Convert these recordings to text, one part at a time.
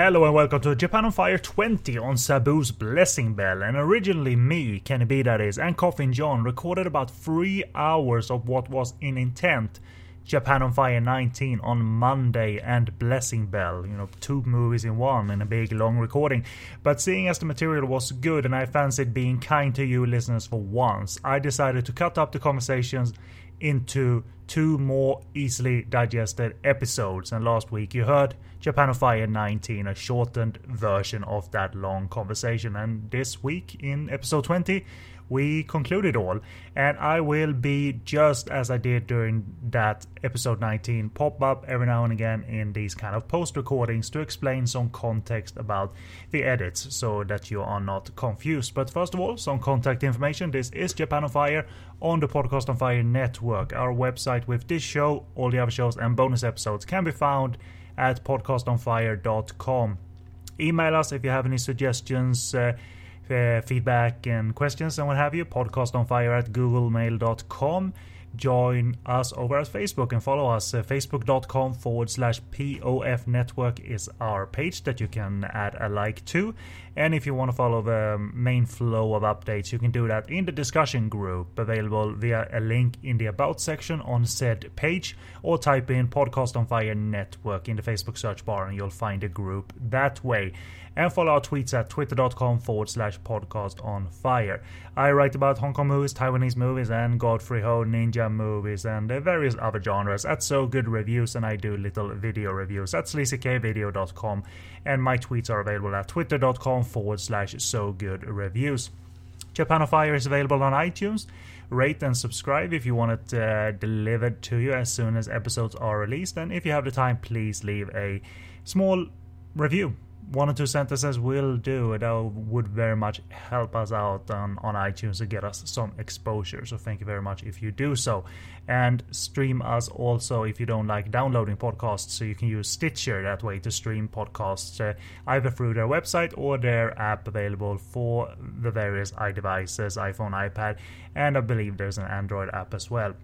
Hello and welcome to Japan on Fire 20 on Sabu's Blessing Bell. And originally me, Kenny B that is, and Coffin John recorded about 3 hours of what was in intent Japan on Fire 19 on Monday and Blessing Bell. You know, two movies in one in a big long recording. But seeing as the material was good and I fancied being kind to you listeners for once, I decided to cut up the conversations into two more easily digested episodes. And last week you heard Japan on Fire 19, a shortened version of that long conversation. And this week in episode 20, we conclude it all. And I will be just as I did during that episode 19, pop up every now and again in these kind of post recordings to explain some context about the edits so that you are not confused. But first of all, some contact information. This is Japan on Fire on the Podcast on Fire network. Our website with this show, all the other shows, and bonus episodes can be found at podcastonfire.com. Email us if you have any suggestions. Uh, uh, feedback and questions and what have you, podcastonfire at googlemail.com. Join us over at Facebook and follow us. Uh, Facebook.com forward slash POF network is our page that you can add a like to. And if you want to follow the main flow of updates, you can do that in the discussion group available via a link in the About section on said page, or type in Podcast on Fire Network in the Facebook search bar and you'll find a group that way and follow our tweets at twitter.com forward slash podcast on fire. I write about Hong Kong movies, Taiwanese movies, and Godfrey Ho ninja movies, and various other genres at So Good Reviews, and I do little video reviews at sleazykvideo.com, and my tweets are available at twitter.com forward slash So Good Reviews. Japan on Fire is available on iTunes. Rate and subscribe if you want it uh, delivered to you as soon as episodes are released. And if you have the time, please leave a small review one or two sentences will do. That would very much help us out on, on iTunes to get us some exposure. So thank you very much if you do so. And stream us also if you don't like downloading podcasts. So you can use Stitcher that way to stream podcasts uh, either through their website or their app available for the various iDevices, iPhone, iPad, and I believe there's an Android app as well.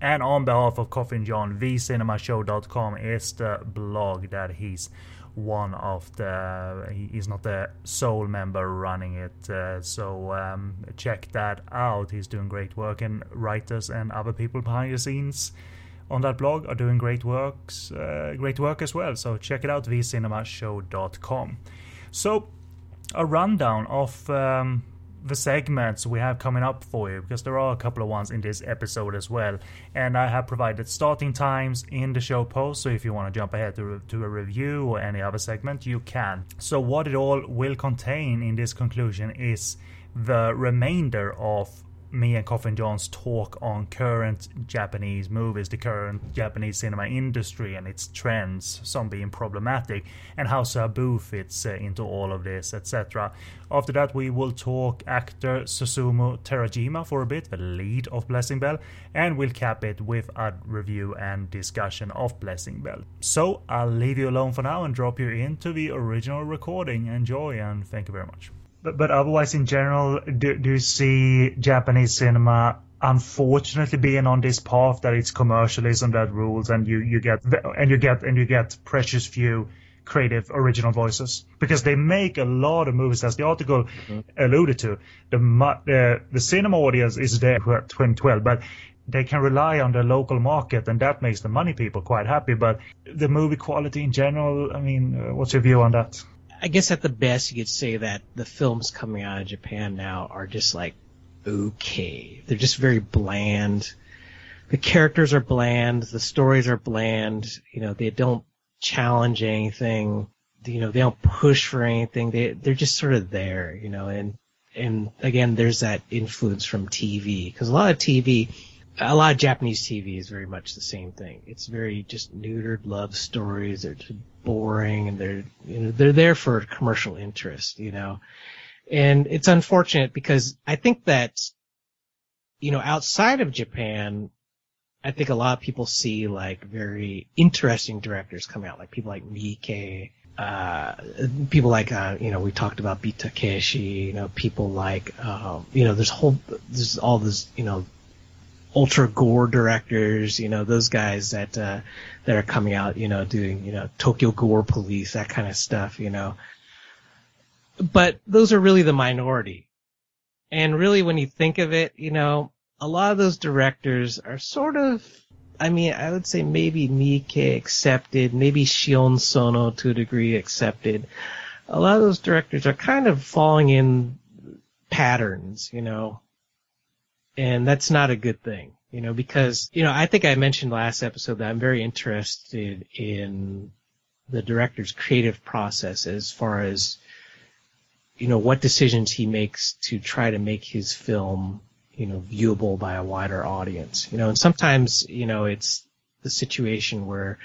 And on behalf of Coffin John, vcinemashow.com is the blog that he's one of the he's not the sole member running it uh, so um, check that out. He's doing great work and writers and other people behind the scenes on that blog are doing great works uh, great work as well. So check it out vcinemashow.com so a rundown of um, the segments we have coming up for you because there are a couple of ones in this episode as well. And I have provided starting times in the show post, so if you want to jump ahead to, to a review or any other segment, you can. So, what it all will contain in this conclusion is the remainder of me and Coffin John's talk on current Japanese movies, the current Japanese cinema industry and its trends, some being problematic, and how Sabu fits uh, into all of this, etc. After that, we will talk actor Susumu Terajima for a bit, the lead of Blessing Bell, and we'll cap it with a review and discussion of Blessing Bell. So I'll leave you alone for now and drop you into the original recording. Enjoy and thank you very much. But, but otherwise, in general, do, do you see Japanese cinema unfortunately being on this path that it's commercialism that rules, and you, you get and you get and you get precious few creative original voices. Because they make a lot of movies as the article mm-hmm. alluded to. The the the cinema audience is there for 2012 but they can rely on the local market and that makes the money people quite happy. But the movie quality in general i mean uh, what's your view on that I guess at the best you could say that the films coming out of Japan now are just like okay. They're just very bland. The characters are bland. The stories are bland. You know, they don't challenge anything. You know, they don't push for anything. They they're just sort of there. You know, and and again, there's that influence from TV because a lot of TV a lot of Japanese TV is very much the same thing. It's very just neutered love stories. They're just boring and they're, you know, they're there for commercial interest, you know, and it's unfortunate because I think that, you know, outside of Japan, I think a lot of people see like very interesting directors come out, like people like Miike, uh, people like, uh, you know, we talked about Takeshi, you know, people like, um, you know, there's whole, there's all this, you know, ultra gore directors, you know, those guys that uh, that are coming out, you know, doing you know Tokyo Gore Police, that kind of stuff, you know. But those are really the minority, and really, when you think of it, you know, a lot of those directors are sort of. I mean, I would say maybe Miike accepted, maybe Shion Sono to a degree accepted. A lot of those directors are kind of falling in patterns, you know, and that's not a good thing, you know, because, you know, I think I mentioned last episode that I'm very interested in the director's creative process as far as, you know, what decisions he makes to try to make his film, you know, viewable by a wider audience, you know, and sometimes, you know, it's the situation where,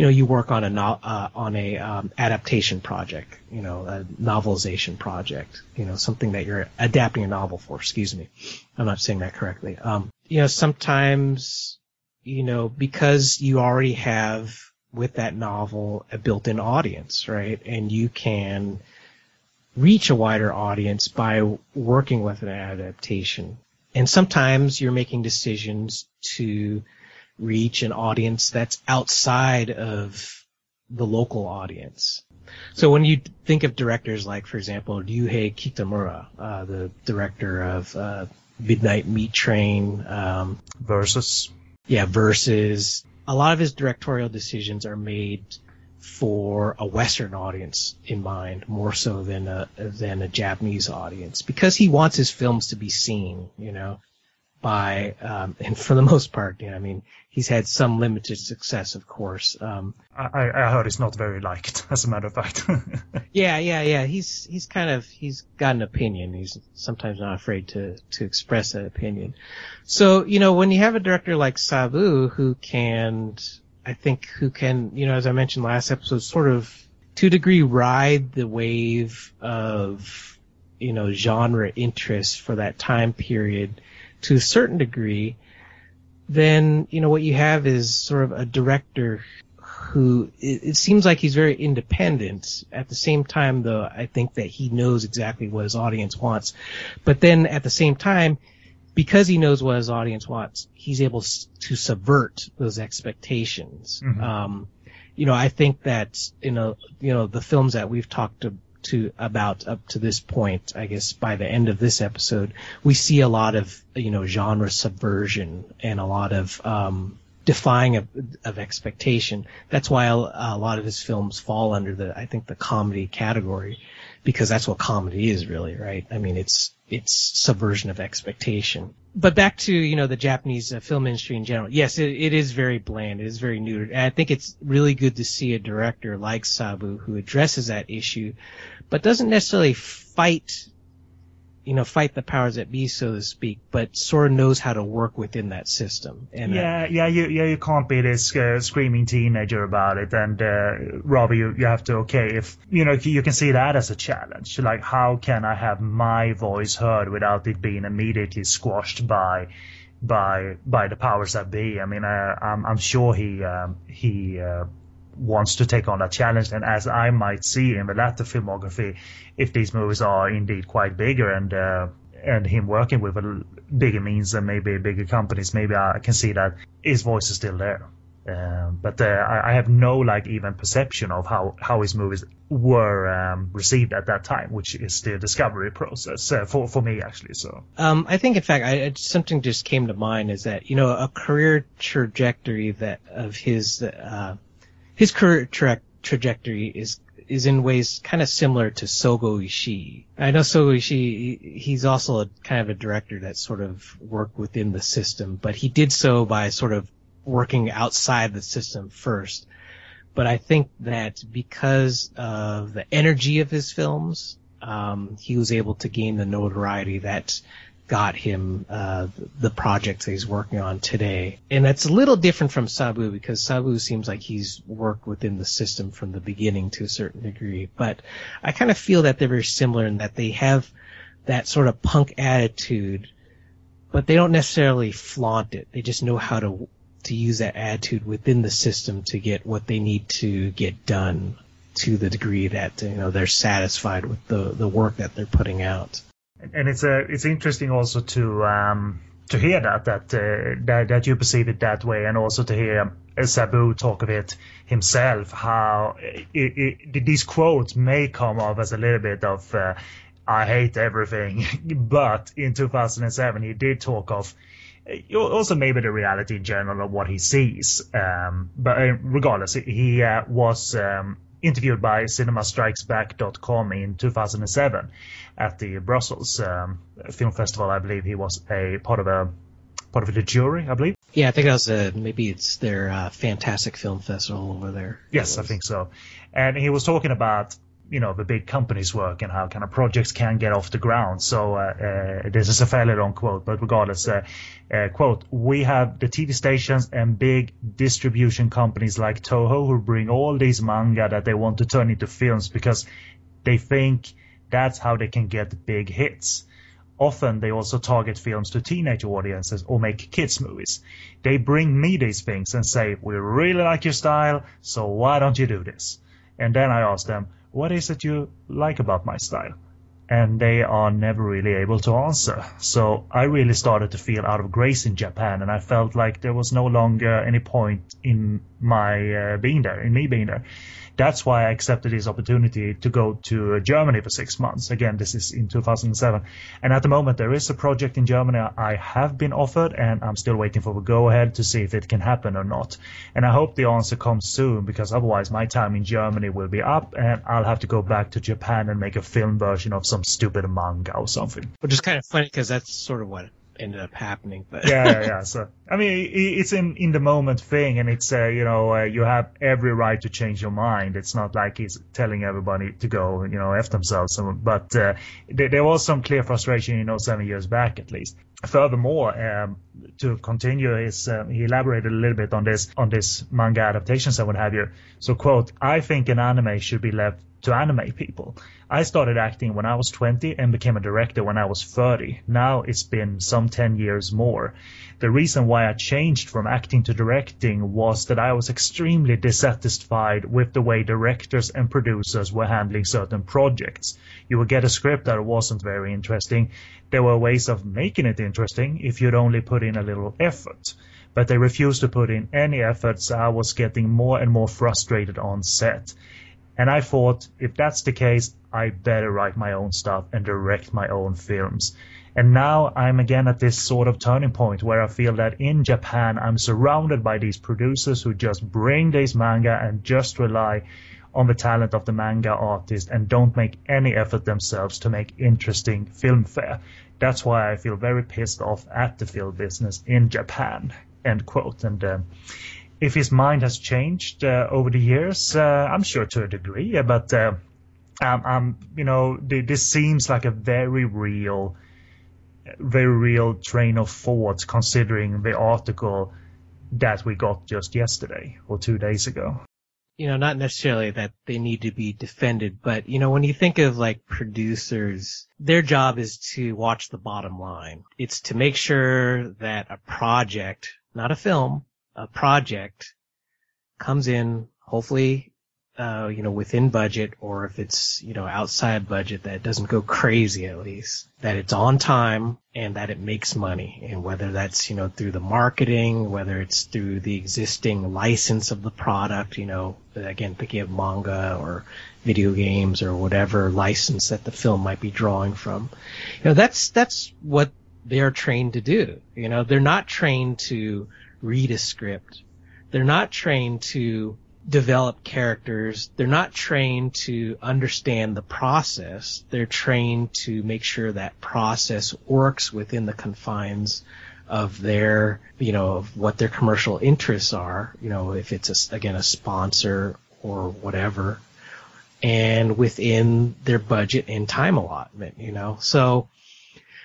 you know, you work on a no, uh, on a um, adaptation project, you know, a novelization project, you know, something that you're adapting a novel for. Excuse me, I'm not saying that correctly. Um, you know, sometimes, you know, because you already have with that novel a built-in audience, right, and you can reach a wider audience by working with an adaptation. And sometimes you're making decisions to reach an audience that's outside of the local audience. So when you think of directors like, for example, Ryuhei Kitamura, uh, the director of uh, Midnight Meat Train, um, Versus, yeah, Versus, a lot of his directorial decisions are made for a Western audience in mind, more so than a than a Japanese audience, because he wants his films to be seen. You know, by, um, and for the most part, you know, I mean, he's had some limited success, of course. Um, I, I heard he's not very liked, as a matter of fact. yeah, yeah, yeah. He's he's kind of he's got an opinion. He's sometimes not afraid to to express that opinion. So you know, when you have a director like Sabu who can, I think, who can, you know, as I mentioned last episode, sort of to a degree ride the wave of you know genre interest for that time period to a certain degree, then you know what you have is sort of a director who it, it, seems like he's very independent. At the same time, though, I think that he knows exactly what his audience wants. But then at the same time, because he knows what his audience wants, he's able to subvert those expectations. Mm-hmm. Um, you know, I think that you know, you know, the films that we've talked to to about up to this point, I guess by the end of this episode, we see a lot of you know genre subversion and a lot of um, defying of, of expectation. That's why a, lot of his films fall under the I think the comedy category because that's what comedy is really, right? I mean, it's it's subversion of expectation. But back to you know the Japanese uh, film industry in general. Yes, it, it is very bland. It is very neutered. And I think it's really good to see a director like Sabu who addresses that issue, but doesn't necessarily fight you know, fight the powers that be, so to speak, but sort of knows how to work within that system. And uh, yeah, yeah, you yeah you can't be this uh, screaming teenager about it, and uh, rather you you have to okay if you know you can see that as a challenge. Like how can I have my voice heard without it being immediately squashed by by by the powers that be? I mean, uh, I'm I'm sure he um, he uh, wants to take on that challenge. And as I might see in the latter filmography, if these movies are indeed quite bigger and uh, and him working with a bigger means and maybe bigger companies, maybe I can see that his voice is still there. Uh, but uh, I, I, have no like even perception of how, how his movies were um, received at that time, which is the discovery process uh, for for me actually. So um, I think in fact I, something just came to mind is that you know a career trajectory that of his uh, his career tra- trajectory is is in ways kind of similar to Sogo Ishii. I know Sogo Ishii, he's also a kind of a director that sort of worked within the system, but he did so by sort of working outside the system first. But I think that because of the energy of his films, um, he was able to gain the notoriety that got him uh, the projects that he's working on today. And that's a little different from Sabu because Sabu seems like he's worked within the system from the beginning to a certain degree. But I kind of feel that they're very similar in that they have that sort of punk attitude, but they don't necessarily flaunt it. They just know how to to use that attitude within the system to get what they need to get done to the degree that you know they're satisfied with the the work that they're putting out and it's a it's interesting also to um, to hear that that uh, that that you perceive it that way, and also to hear Sabu talk of it himself, how it, it, these quotes may come off as a little bit of uh, "I hate everything," but in 2007 he did talk of uh, also maybe the reality in general of what he sees. Um, but uh, regardless, he uh, was um, interviewed by CinemaStrikesBack.com in 2007 at the Brussels um, Film Festival. I believe he was a part of a part of the jury. I believe. Yeah, I think that was a, maybe it's their uh, Fantastic Film Festival over there. Yes, I think so. And he was talking about you know the big companies work and how kind of projects can get off the ground. So uh, uh, this is a fairly long quote, but regardless, uh, uh, quote: We have the TV stations and big distribution companies like Toho who bring all these manga that they want to turn into films because they think that's how they can get big hits. Often they also target films to teenage audiences or make kids movies. They bring me these things and say, "We really like your style, so why don't you do this?" And then I ask them what is it you like about my style? And they are never really able to answer. So I really started to feel out of grace in Japan, and I felt like there was no longer any point in my uh, being there, in me being there that's why I accepted this opportunity to go to uh, Germany for six months. Again, this is in 2007. And at the moment, there is a project in Germany I have been offered, and I'm still waiting for the go ahead to see if it can happen or not. And I hope the answer comes soon because otherwise, my time in Germany will be up, and I'll have to go back to Japan and make a film version of some stupid manga or something. Which is kind of funny because that's sort of what ended up happening. But yeah, yeah, yeah. So I mean, it's in in the moment thing, and it's uh, you know uh, you have every right to change your mind. It's not like he's telling everybody to go you know f themselves. But uh, there, was some clear frustration, you know, seven years back at least. Furthermore, um, to continue, his uh, he elaborated a little bit on this on this manga adaptations and what have you. So quote, I think an anime should be left to animate people. I started acting when I was 20 and became a director when I was 30. Now it's been some 10 years more. The reason why I changed from acting to directing was that I was extremely dissatisfied with the way directors and producers were handling certain projects. You would get a script that wasn't very interesting. There were ways of making it interesting if you'd only put in a little effort but they refused to put in any efforts. I was getting more and more frustrated on set. And I thought, if that's the case, I better write my own stuff and direct my own films. And now I'm again at this sort of turning point where I feel that in Japan I'm surrounded by these producers who just bring these manga and just rely on the talent of the manga artist and don't make any effort themselves to make interesting film fare. That's why I feel very pissed off at the film business in Japan. End quote. And uh, if his mind has changed uh, over the years, uh, I'm sure to a degree, but uh, um, um, you know, this seems like a very real, very real train of thought considering the article that we got just yesterday or two days ago. You know, not necessarily that they need to be defended, but you know, when you think of like producers, their job is to watch the bottom line. It's to make sure that a project, not a film, a project comes in, hopefully, uh, you know, within budget, or if it's, you know, outside budget, that doesn't go crazy at least, that it's on time and that it makes money. And whether that's, you know, through the marketing, whether it's through the existing license of the product, you know, again, thinking of manga or video games or whatever license that the film might be drawing from. You know, that's, that's what they're trained to do. You know, they're not trained to read a script. They're not trained to develop characters. They're not trained to understand the process. They're trained to make sure that process works within the confines of their, you know, of what their commercial interests are, you know, if it's a, again a sponsor or whatever, and within their budget and time allotment, you know. So,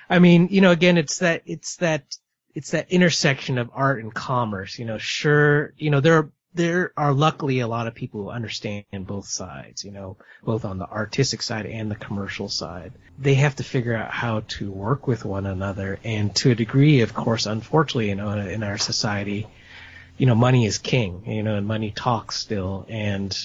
I mean, you know, again, it's that, it's that it's that intersection of art and commerce. You know, sure, you know, there are, there are luckily a lot of people who understand both sides, you know, both on the artistic side and the commercial side. They have to figure out how to work with one another. And to a degree, of course, unfortunately, you know, in our society, you know, money is king, you know, and money talks still. And,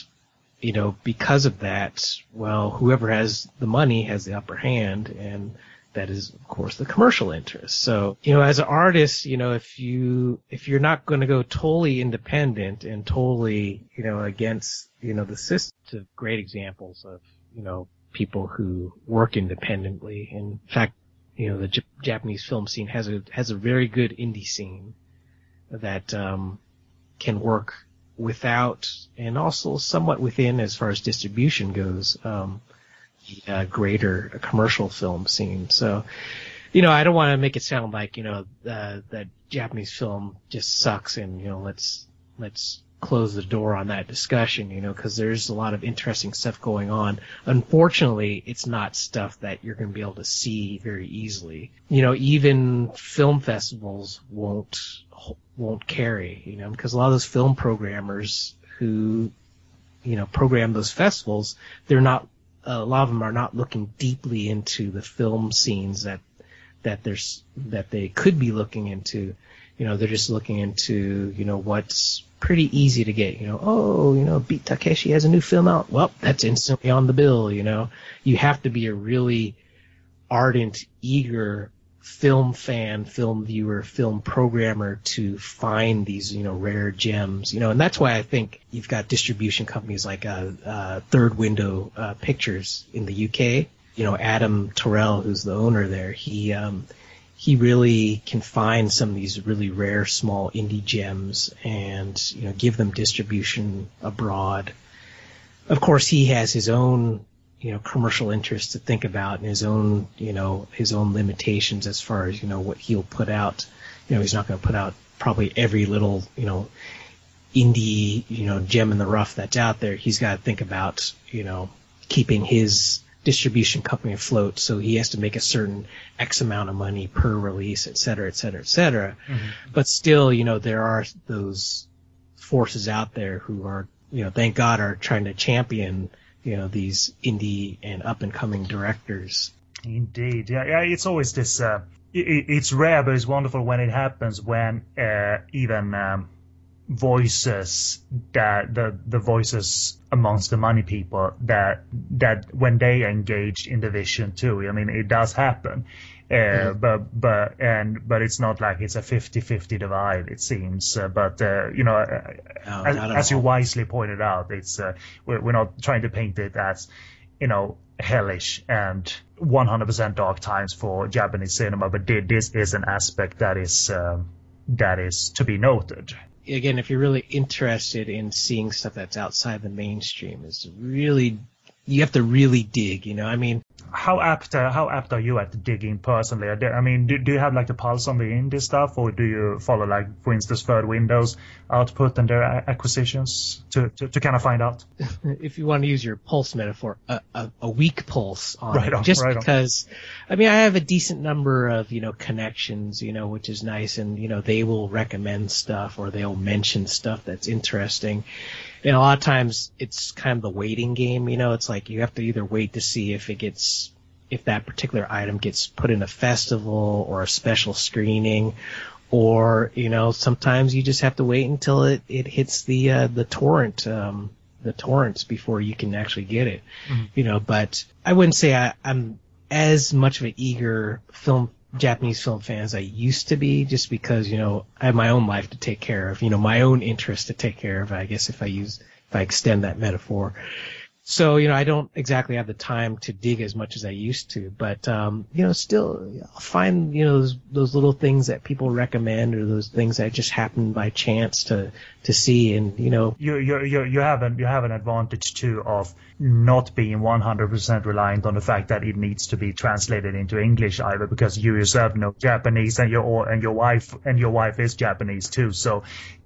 you know, because of that, well, whoever has the money has the upper hand and that is of course the commercial interest. So, you know, as an artist, you know, if you, if you're not going to go totally independent and totally, you know, against, you know, the system, great examples of, you know, people who work independently. In fact, you know, the J- Japanese film scene has a, has a very good indie scene that, um, can work without and also somewhat within as far as distribution goes. Um, uh, greater commercial film scene. So, you know, I don't want to make it sound like you know uh, that Japanese film just sucks, and you know, let's let's close the door on that discussion. You know, because there's a lot of interesting stuff going on. Unfortunately, it's not stuff that you're going to be able to see very easily. You know, even film festivals won't won't carry. You know, because a lot of those film programmers who you know program those festivals, they're not a lot of them are not looking deeply into the film scenes that that there's that they could be looking into. You know, they're just looking into you know what's pretty easy to get. You know, oh, you know, Beat Takeshi has a new film out. Well, that's instantly on the bill. You know, you have to be a really ardent, eager film fan, film viewer, film programmer to find these, you know, rare gems, you know, and that's why I think you've got distribution companies like uh, uh, Third Window uh, Pictures in the UK. You know, Adam Torel, who's the owner there, he um, he really can find some of these really rare small indie gems and you know give them distribution abroad. Of course, he has his own you know commercial interests to think about and his own you know his own limitations as far as you know what he'll put out. You know he's not going to put out probably every little you know indie you know gem in the rough that's out there. He's got to think about you know keeping his distribution company afloat. So he has to make a certain x amount of money per release et cetera et cetera et cetera. Mm-hmm. but still you know there are those forces out there who are you know thank god are trying to champion you know these indie and up and coming directors. Indeed, yeah, yeah. It's always this. Uh, it, it's rare, but it's wonderful when it happens. When uh, even um, voices that the the voices amongst the money people that that when they engage in the vision too. I mean, it does happen. Uh, mm-hmm. but but and but it's not like it's a 50-50 divide it seems uh, but uh, you know uh, no, as, as you wisely pointed out it's uh, we're, we're not trying to paint it as you know hellish and 100% dark times for Japanese cinema but this is an aspect that is um, that is to be noted again if you're really interested in seeing stuff that's outside the mainstream is really you have to really dig you know I mean how apt uh, how apt are you at digging personally? I mean, do, do you have like the pulse on the indie stuff, or do you follow like, for instance, Third Windows output and their acquisitions to, to, to kind of find out? if you want to use your pulse metaphor, a, a, a weak pulse on right it, on, just right because. On. I mean, I have a decent number of you know connections, you know, which is nice, and you know they will recommend stuff or they'll mention stuff that's interesting and a lot of times it's kind of the waiting game. You know, it's like you have to either wait to see if it gets if that particular item gets put in a festival or a special screening, or you know sometimes you just have to wait until it it hits the uh, the torrent um, the torrents before you can actually get it. Mm-hmm. You know, but I wouldn't say I, I'm as much of an eager film Japanese film fan as I used to be, just because you know I have my own life to take care of, you know my own interests to take care of. I guess if I use if I extend that metaphor, so you know I don't exactly have the time to dig as much as I used to, but um, you know still I'll find you know those, those little things that people recommend or those things that just happen by chance to to see, and you know. You you you you have an you have an advantage too of not being 100% reliant on the fact that it needs to be translated into English either because you yourself know Japanese and your and your wife and your wife is Japanese too, so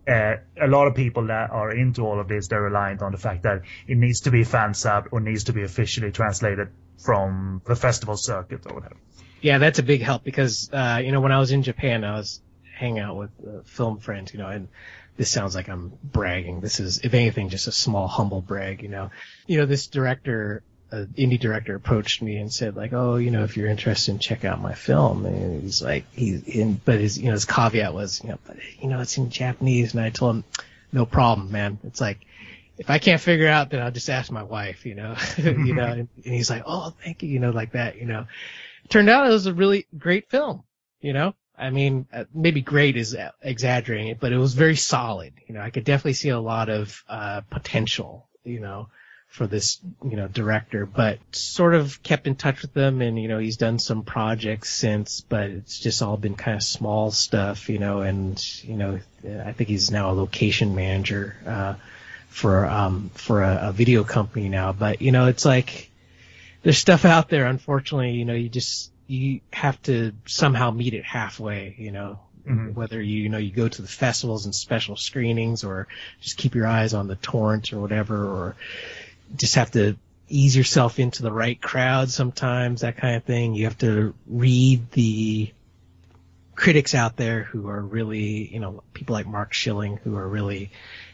uh, a lot of people that are into all of this, they're reliant on the fact that it needs to be fan subbed or needs to be officially translated from the festival circuit or whatever. Yeah, that's a big help because, uh, you know, when I was in Japan, I was hanging out with uh, film friends, you know, and this sounds like I'm bragging. This is, if anything, just a small, humble brag, you know. You know, this director an indie director approached me and said like, oh, you know, if you're interested, in check out my film. And he's like, he's in, but his, you know, his caveat was, you know, but you know, it's in Japanese. And I told him, no problem, man. It's like, if I can't figure out, then I'll just ask my wife, you know, you know, and, and he's like, oh, thank you, you know, like that, you know. turned out it was a really great film. You know, I mean, uh, maybe great is exaggerating it, but it was very solid. You know, I could definitely see a lot of uh, potential. You know, for this, you know, director, but sort of kept in touch with them and, you know, he's done some projects since, but it's just all been kind of small stuff, you know, and, you know, I think he's now a location manager, uh, for, um, for a, a video company now, but, you know, it's like, there's stuff out there, unfortunately, you know, you just, you have to somehow meet it halfway, you know, Mm-hmm. whether you, you know you go to the festivals and special screenings or just keep your eyes on the torrent or whatever or just have to ease yourself into the right crowd sometimes, that kind of thing. You have to read the critics out there who are really, you know, people like Mark Schilling who are really,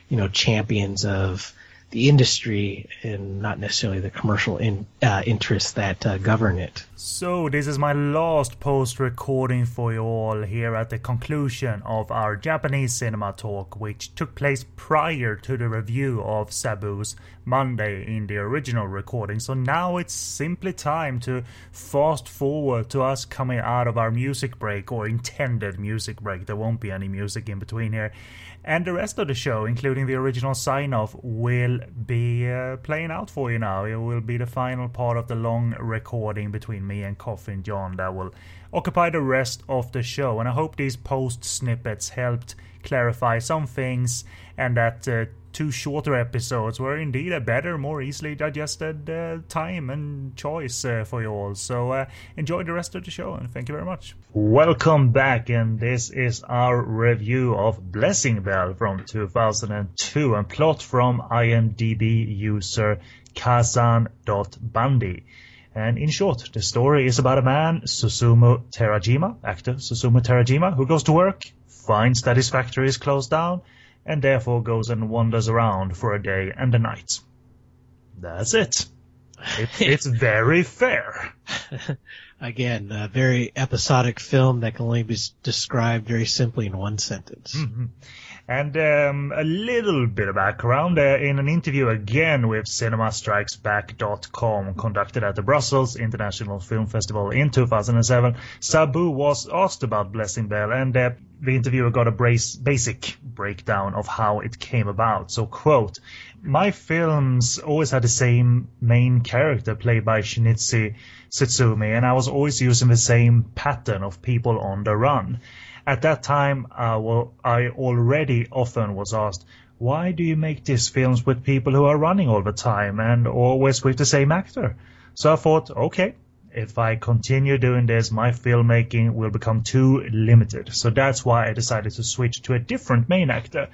you know, champions of the industry and not necessarily the commercial in, uh, interests that uh, govern it. So, this is my last post recording for you all here at the conclusion of our Japanese cinema talk, which took place prior to the review of Sabu's Monday in the original recording. So, now it's simply time to fast forward to us coming out of our music break or intended music break. There won't be any music in between here and the rest of the show, including the original sign off, will be uh, playing out for you now. It will be the final part of the long recording between me and Coffin John that will occupy the rest of the show. And I hope these post snippets helped clarify some things and that uh, two shorter episodes were indeed a better, more easily digested uh, time and choice uh, for you all. So uh, enjoy the rest of the show and thank you very much. Welcome back, and this is our review of Blessing Bell from 2002 and plot from IMDb user Kazan.Bundy. And in short, the story is about a man, Susumu Terajima, actor Susumu Terajima, who goes to work, finds that his factory is closed down, and therefore goes and wanders around for a day and a night. That's it. It's, it's very fair. Again, a very episodic film that can only be described very simply in one sentence. Mm-hmm. And um, a little bit of background uh, in an interview again with CinemaStrikesBack.com conducted at the Brussels International Film Festival in 2007, Sabu was asked about Blessing Bell, and uh, the interviewer got a brace, basic breakdown of how it came about. So, quote, my films always had the same main character played by Shinichi Tsutsumi, and I was always using the same pattern of people on the run. At that time, uh, well, I already often was asked, why do you make these films with people who are running all the time and always with the same actor? So I thought, okay, if I continue doing this, my filmmaking will become too limited. So that's why I decided to switch to a different main actor.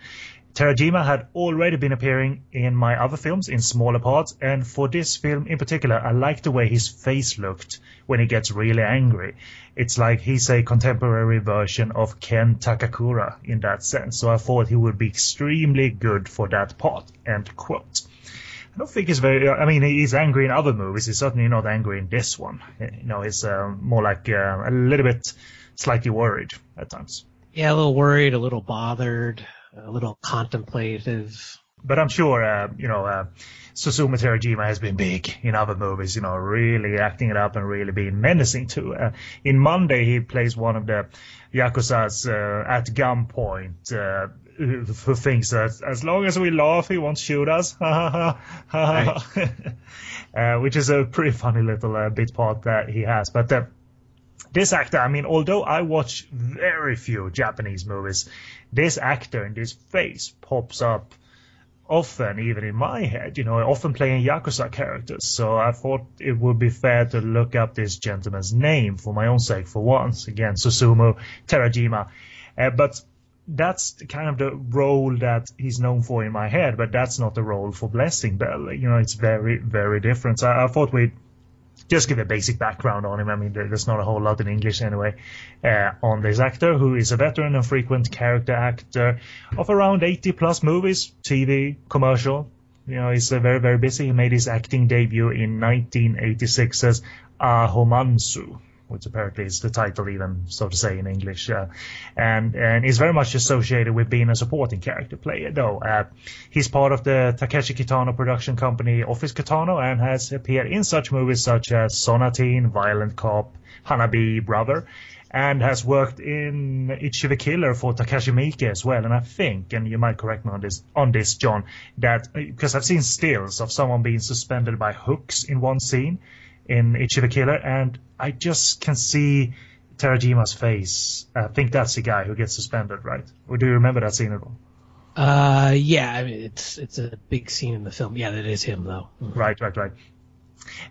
Terajima had already been appearing in my other films in smaller parts, and for this film in particular, I liked the way his face looked when he gets really angry. It's like he's a contemporary version of Ken Takakura in that sense, so I thought he would be extremely good for that part. End quote. I don't think he's very. I mean, he's angry in other movies. He's certainly not angry in this one. You know, he's uh, more like uh, a little bit slightly worried at times. Yeah, a little worried, a little bothered a little contemplative. But I'm sure, uh, you know, uh, Susumu Terajima has been big in other movies, you know, really acting it up and really being menacing too. Uh, in Monday, he plays one of the Yakuza's uh, at gunpoint, uh, who thinks that as long as we laugh, he won't shoot us. uh, which is a pretty funny little uh, bit part that he has. But uh, this actor, I mean, although I watch very few Japanese movies, this actor and this face pops up often, even in my head, you know, often playing Yakuza characters. So I thought it would be fair to look up this gentleman's name for my own sake for once. Again, Susumu Terajima. Uh, but that's kind of the role that he's known for in my head, but that's not the role for Blessing Bell. You know, it's very, very different. So I, I thought we'd just give a basic background on him. I mean, there's not a whole lot in English anyway uh, on this actor, who is a veteran and frequent character actor of around 80 plus movies, TV, commercial. You know, he's uh, very, very busy. He made his acting debut in 1986 as Ahomansu. Which apparently is the title even so to say in English, uh, and and is very much associated with being a supporting character player. Though uh, he's part of the Takeshi Kitano production company Office Kitano and has appeared in such movies such as Sonatine, Violent Cop, Hanabi Brother, and has worked in Ichi the Killer for Takashi Miike as well. And I think, and you might correct me on this, on this, John, that because I've seen stills of someone being suspended by hooks in one scene in Ichi the Killer, and I just can see Terajima's face. I think that's the guy who gets suspended, right? Or do you remember that scene at all? Uh, yeah, I mean, it's it's a big scene in the film. Yeah, that is him though. Mm-hmm. Right, right, right.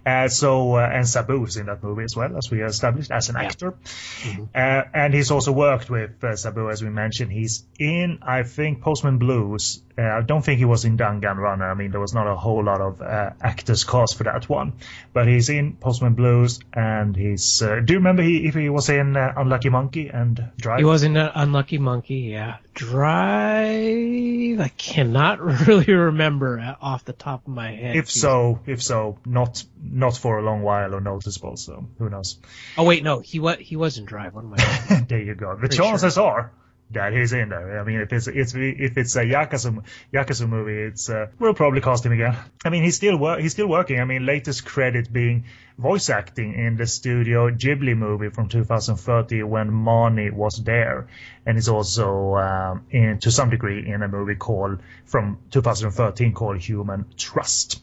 Uh, so uh, and is in that movie as well, as we established as an yeah. actor. Mm-hmm. Uh, and he's also worked with uh, Sabu, as we mentioned. He's in, I think, Postman Blues. Uh, I don't think he was in Dangan Runner. I mean, there was not a whole lot of uh, actors cast for that one, but he's in Postman Blues, and he's. do you remember he, if he was in Unlucky Monkey and Drive? He was in Unlucky Monkey, yeah. Drive. I cannot really remember off the top of my head. If so, if so, not not for a long while or noticeable. So who knows? Oh wait, no, he was he was in Drive. What am I? there you go. The chances sure. are that he's in there. I mean, if it's it's if it's a Yakuza Yakuza movie, it's uh, we'll probably cast him again. I mean, he's still wor- he's still working. I mean, latest credit being voice acting in the Studio Ghibli movie from 2013 when Marnie was there, and he's also um, in to some degree in a movie called from 2013 called Human Trust.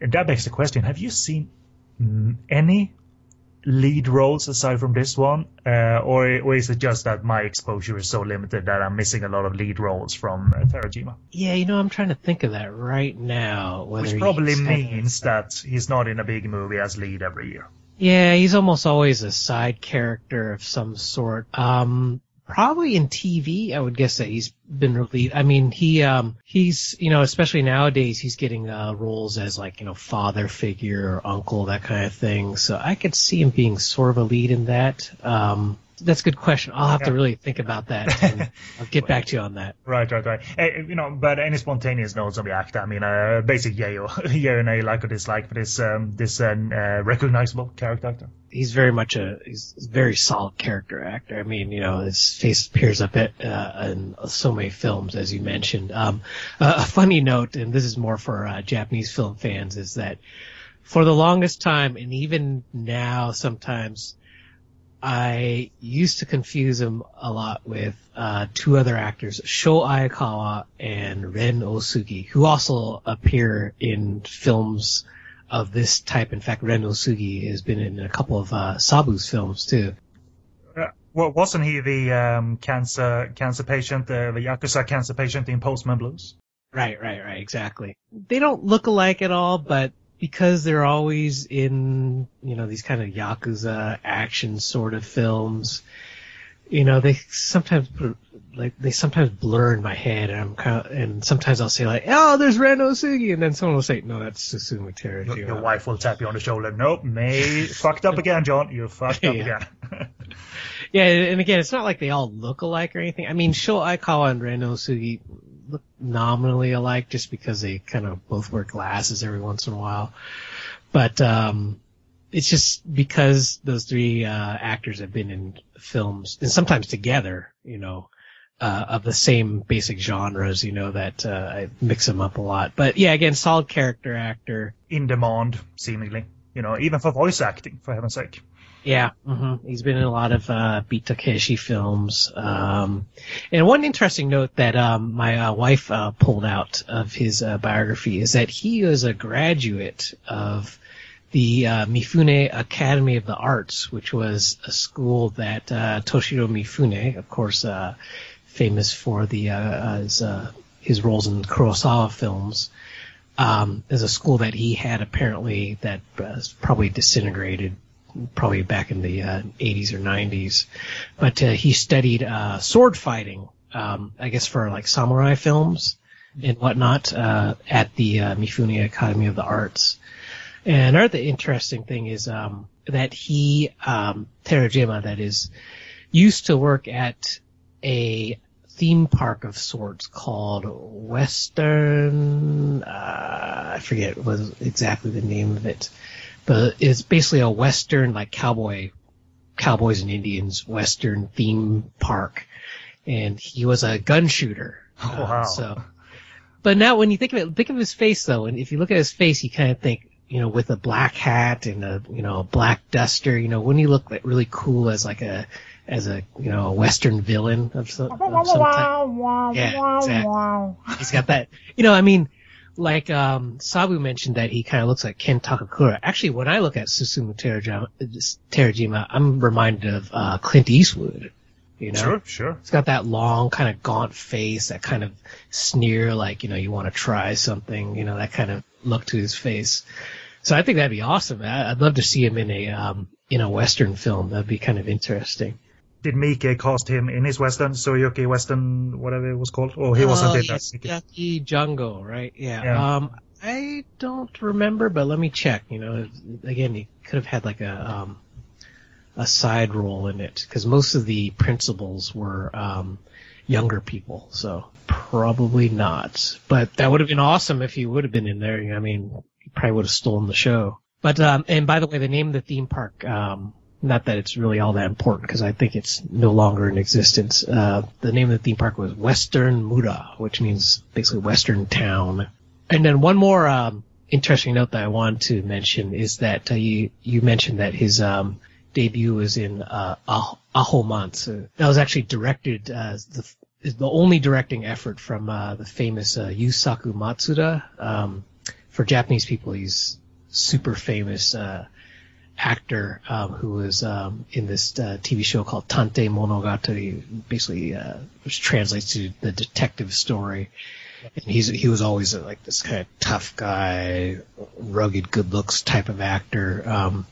And that begs the question: Have you seen any lead roles aside from this one, uh, or, or is it just that my exposure is so limited that I'm missing a lot of lead roles from uh, Terajima? Yeah, you know, I'm trying to think of that right now. Which probably means that he's not in a big movie as lead every year. Yeah, he's almost always a side character of some sort. Um, probably in TV, I would guess that he's been released. I mean, he um he's you know especially nowadays he's getting uh, roles as like you know father figure or uncle that kind of thing. So I could see him being sort of a lead in that. Um, that's a good question. I'll have yeah. to really think about that. And I'll get back to you on that. Right, right, right. Hey, you know, but any spontaneous notes on the actor? I mean, uh, basic yay or yay or nay, like or dislike for this um, this uh, uh, recognizable character actor. He's very much a he's a very solid character actor. I mean, you know, his face appears up at, uh, in so many films, as you mentioned. Um, a funny note, and this is more for uh, Japanese film fans, is that for the longest time, and even now, sometimes I used to confuse him a lot with uh, two other actors, Sho Aikawa and Ren Osugi, who also appear in films of this type. In fact, Ren Osugi has been in a couple of uh, Sabu's films too. Uh, well, wasn't he the um, cancer cancer patient, uh, the yakuza cancer patient in Postman Blues? Right, right, right, exactly. They don't look alike at all, but because they're always in, you know, these kind of Yakuza action sort of films, you know, they sometimes like, they sometimes blur in my head and I'm kind of, and sometimes I'll say like, oh, there's Ren Osugi, and then someone will say, no, that's Susumu Terra. Your, your wife will tap you on the shoulder. Nope, May, fucked up again, John. You fucked up again. yeah, and again, it's not like they all look alike or anything. I mean, Sho Aikawa and Ren Osugi look nominally alike just because they kind of both wear glasses every once in a while. But um, it's just because those three uh, actors have been in films and sometimes together, you know, uh, of the same basic genres, you know, that uh, I mix them up a lot. But yeah, again, solid character actor. In demand, seemingly. You know, even for voice acting, for heaven's sake. Yeah, mm-hmm. he's been in a lot of uh, Beat Takeshi films. Um, and one interesting note that um, my uh, wife uh, pulled out of his uh, biography is that he was a graduate of the uh, Mifune Academy of the Arts, which was a school that uh, Toshiro Mifune, of course, uh, famous for the his, his roles in Kurosawa films, um, is a school that he had apparently that probably disintegrated probably back in the uh, 80s or 90s. But uh, he studied uh, sword fighting, um, I guess for like samurai films and whatnot uh, at the uh, Mifune Academy of the Arts. And another interesting thing is um, that he, um, Terajima, that is, used to work at a theme park of sorts called Western. Uh, I forget what exactly the name of it but it's basically a western like cowboy Cowboys and Indians Western theme park, and he was a gun shooter. Oh, um, wow. so, but now when you think of it, think of his face though, and if you look at his face, you kind of think, you know, with a black hat and a you know a black duster, you know, wouldn't he look like really cool as like a as a you know a Western villain of some, of some type? Yeah, exactly. He's got that. You know, I mean, like um, Sabu mentioned that he kind of looks like Ken Takakura. Actually, when I look at Susumu Terajima, Terajima I'm reminded of uh, Clint Eastwood. You know, Sure, sure. He's got that long, kind of gaunt face, that kind of sneer, like you know, you want to try something. You know, that kind of look to his face. So I think that'd be awesome. I'd love to see him in a um, in a western film. That'd be kind of interesting. Did Mike cast him in his Western, Sukiyaki Western, whatever it was called? Or he wasn't Oh, in that? Yasuki Jungo, right? Yeah. Yeah. Um, I don't remember, but let me check. You know, again, he could have had like a um, a side role in it because most of the principals were um, younger people, so probably not. But that would have been awesome if he would have been in there. I mean, he probably would have stolen the show. But um, and by the way, the name of the theme park. Um, not that it's really all that important because I think it's no longer in existence. Uh, the name of the theme park was Western Mura, which means basically Western Town. And then one more um, interesting note that I want to mention is that uh, you you mentioned that his um, debut was in uh, Ah- A Homansu. That was actually directed uh, the the only directing effort from uh, the famous uh, Yusaku Matsuda. Um, for Japanese people, he's super famous uh, actor um, who was um, in this uh, TV show called Tantei Monogatari, basically uh, which translates to the detective story. And he's he was always uh, like this kind of tough guy, rugged, good looks type of actor. Um,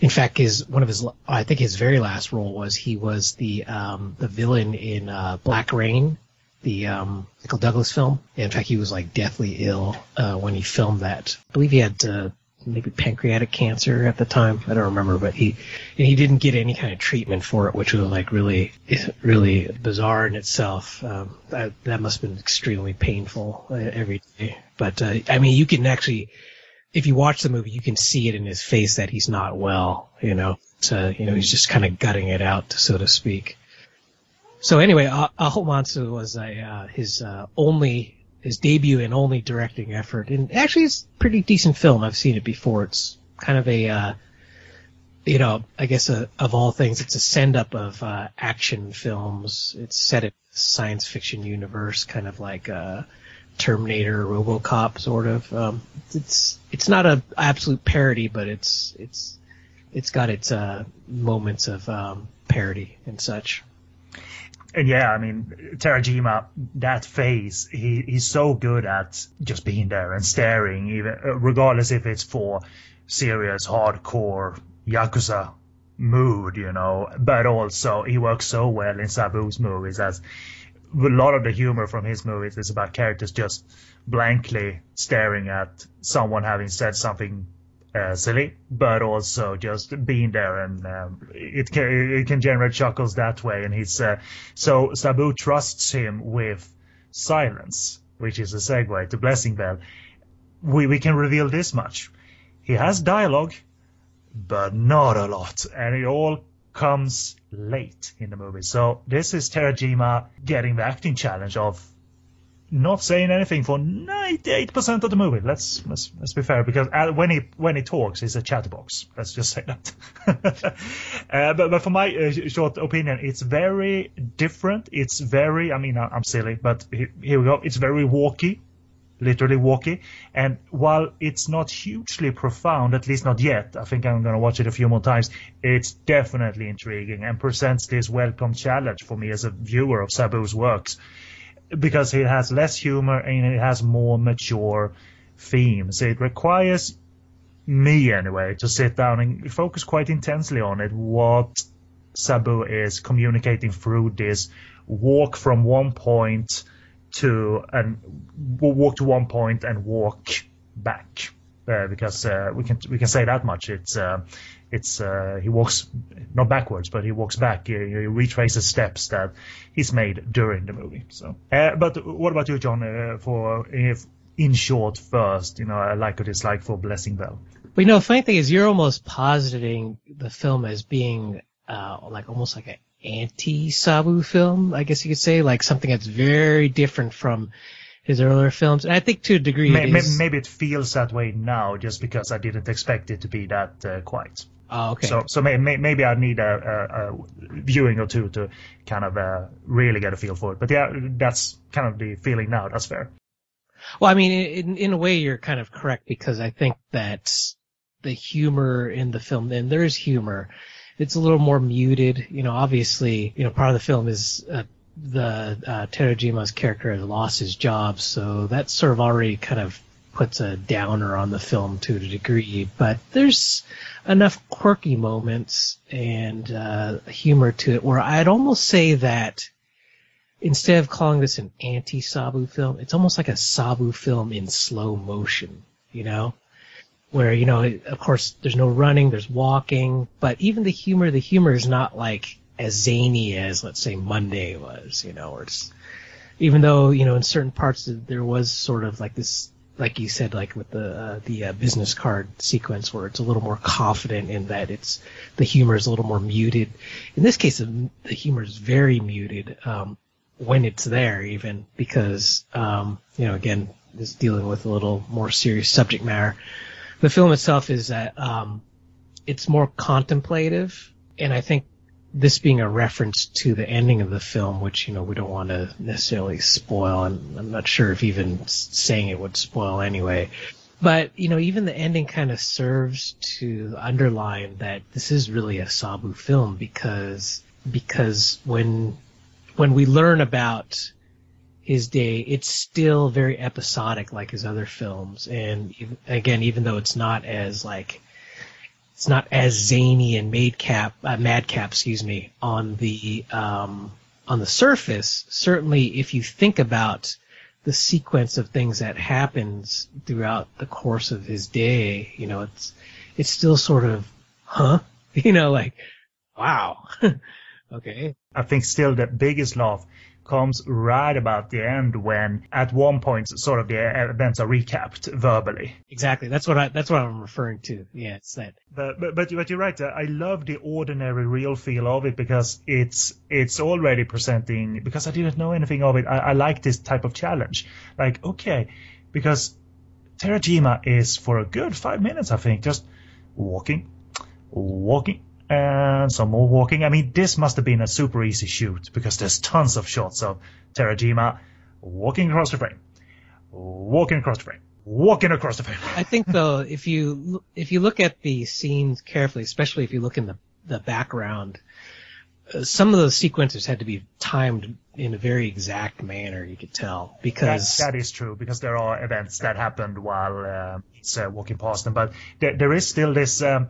in fact, his one of his I think his very last role was he was the um, the villain in uh, Black Rain, the um, Michael Douglas film. In fact, he was like deathly ill uh, when he filmed that. I believe he had uh, maybe pancreatic cancer at the time. I don't remember, but he and he didn't get any kind of treatment for it, which was like really really bizarre in itself. Um, that that must have been extremely painful uh, every day. But uh, I mean, you can actually if you watch the movie, you can see it in his face that he's not well. You know, so you know he's just kind of gutting it out, so to speak. So anyway, Ah- was a uh, his uh, only his debut and only directing effort, and actually it's a pretty decent film. I've seen it before. It's kind of a uh, you know, I guess uh of all things, it's a send up of uh, action films. It's set in a science fiction universe, kind of like uh, Terminator, RoboCop, sort of. Um, it's it's not a absolute parody, but it's it's it's got its uh, moments of um, parody and such. And yeah, I mean, Terajima, that face, he, he's so good at just being there and staring, even uh, regardless if it's for serious, hardcore yakuza mood, you know. But also, he works so well in Sabu's movies as a lot of the humor from his movies is about characters just blankly staring at someone having said something uh, silly, but also just being there, and um, it can it can generate chuckles that way. And he's uh, so Sabu trusts him with silence, which is a segue to Blessing Bell. We we can reveal this much: he has dialogue, but not a lot, and it all comes late in the movie. So this is Terajima getting the acting challenge of not saying anything for 98% of the movie. Let's let's let's be fair because uh, when he when he talks, he's a chatterbox. Let's just say that. uh, but but for my uh, short opinion, it's very different. It's very I mean I'm silly, but here we go. It's very walky, literally walky. And while it's not hugely profound, at least not yet, I think I'm gonna watch it a few more times. It's definitely intriguing and presents this welcome challenge for me as a viewer of Sabu's works because it has less humor and it has more mature themes. It requires me anyway to sit down and focus quite intensely on it. What Sabu is communicating through this walk from one point to and walk to one point and walk back. Uh, because uh, we can we can say that much. It's uh, it's uh, he walks not backwards, but he walks back. He, he retraces steps that he's made during the movie. So, uh, but what about you, John? Uh, for if in short, first, you know, I like or dislike for Blessing Bell. But you know, the funny thing is, you're almost positing the film as being uh, like almost like an anti-Sabu film, I guess you could say, like something that's very different from his earlier films. And I think to a degree, May- it maybe it feels that way now, just because I didn't expect it to be that uh, quiet. Oh, okay. So, so may, may, maybe I need a, a, a viewing or two to kind of uh, really get a feel for it. But yeah, that's kind of the feeling now. That's fair. Well, I mean, in in a way, you're kind of correct because I think that the humor in the film, and there is humor, it's a little more muted. You know, obviously, you know, part of the film is uh, the uh, Terajima's character has lost his job, so that's sort of already kind of puts a downer on the film to a degree. But there's enough quirky moments and uh, humor to it where I'd almost say that instead of calling this an anti-Sabu film, it's almost like a Sabu film in slow motion, you know? Where, you know, of course, there's no running, there's walking, but even the humor, the humor is not like as zany as, let's say, Monday was, you know, or it's, even though, you know, in certain parts there was sort of like this, like you said, like with the, uh, the uh, business card sequence where it's a little more confident in that it's, the humor is a little more muted. In this case, the humor is very muted. Um, when it's there even because um, you know again is dealing with a little more serious subject matter the film itself is that um, it's more contemplative and i think this being a reference to the ending of the film which you know we don't want to necessarily spoil and i'm not sure if even saying it would spoil anyway but you know even the ending kind of serves to underline that this is really a sabu film because because when when we learn about his day, it's still very episodic like his other films. And again, even though it's not as like, it's not as zany and madcap, uh, madcap, excuse me, on the, um, on the surface, certainly if you think about the sequence of things that happens throughout the course of his day, you know, it's, it's still sort of, huh? You know, like, wow. okay. I think still the biggest laugh comes right about the end when at one point sort of the events are recapped verbally. Exactly. That's what I. That's what I'm referring to. Yeah, it's that. But, but but but you're right. I love the ordinary, real feel of it because it's it's already presenting. Because I didn't know anything of it, I, I like this type of challenge. Like okay, because Terajima is for a good five minutes, I think, just walking, walking, and some more walking. I mean, this must have been a super easy shoot because there's tons of shots of Terajima walking across the frame, walking across the frame, walking across the frame. I think though, if you if you look at the scenes carefully, especially if you look in the the background, uh, some of those sequences had to be timed in a very exact manner. You could tell That, because that is true because there are events that happened while uh, he's uh, walking past them, but there, there is still this. Um,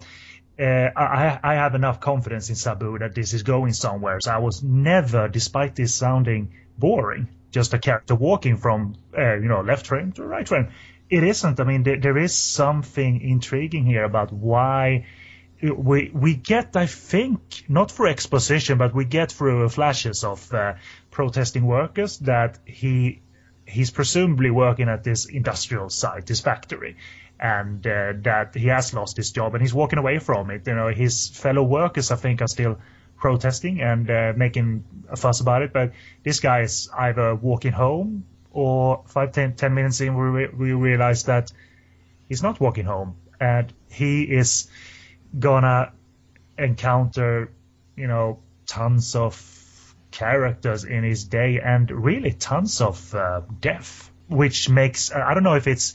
uh, I, I have enough confidence in Sabu that this is going somewhere. So I was never, despite this sounding boring, just a character walking from uh, you know left frame to right frame. It isn't. I mean, there, there is something intriguing here about why we we get, I think, not for exposition, but we get through flashes of uh, protesting workers that he he's presumably working at this industrial site, this factory, and uh, that he has lost his job and he's walking away from it. You know, his fellow workers, I think, are still protesting and uh, making a fuss about it, but this guy is either walking home or five, ten, ten minutes in, we, re- we realize that he's not walking home and he is gonna encounter, you know, tons of characters in his day and really tons of uh, death, which makes I don't know if it's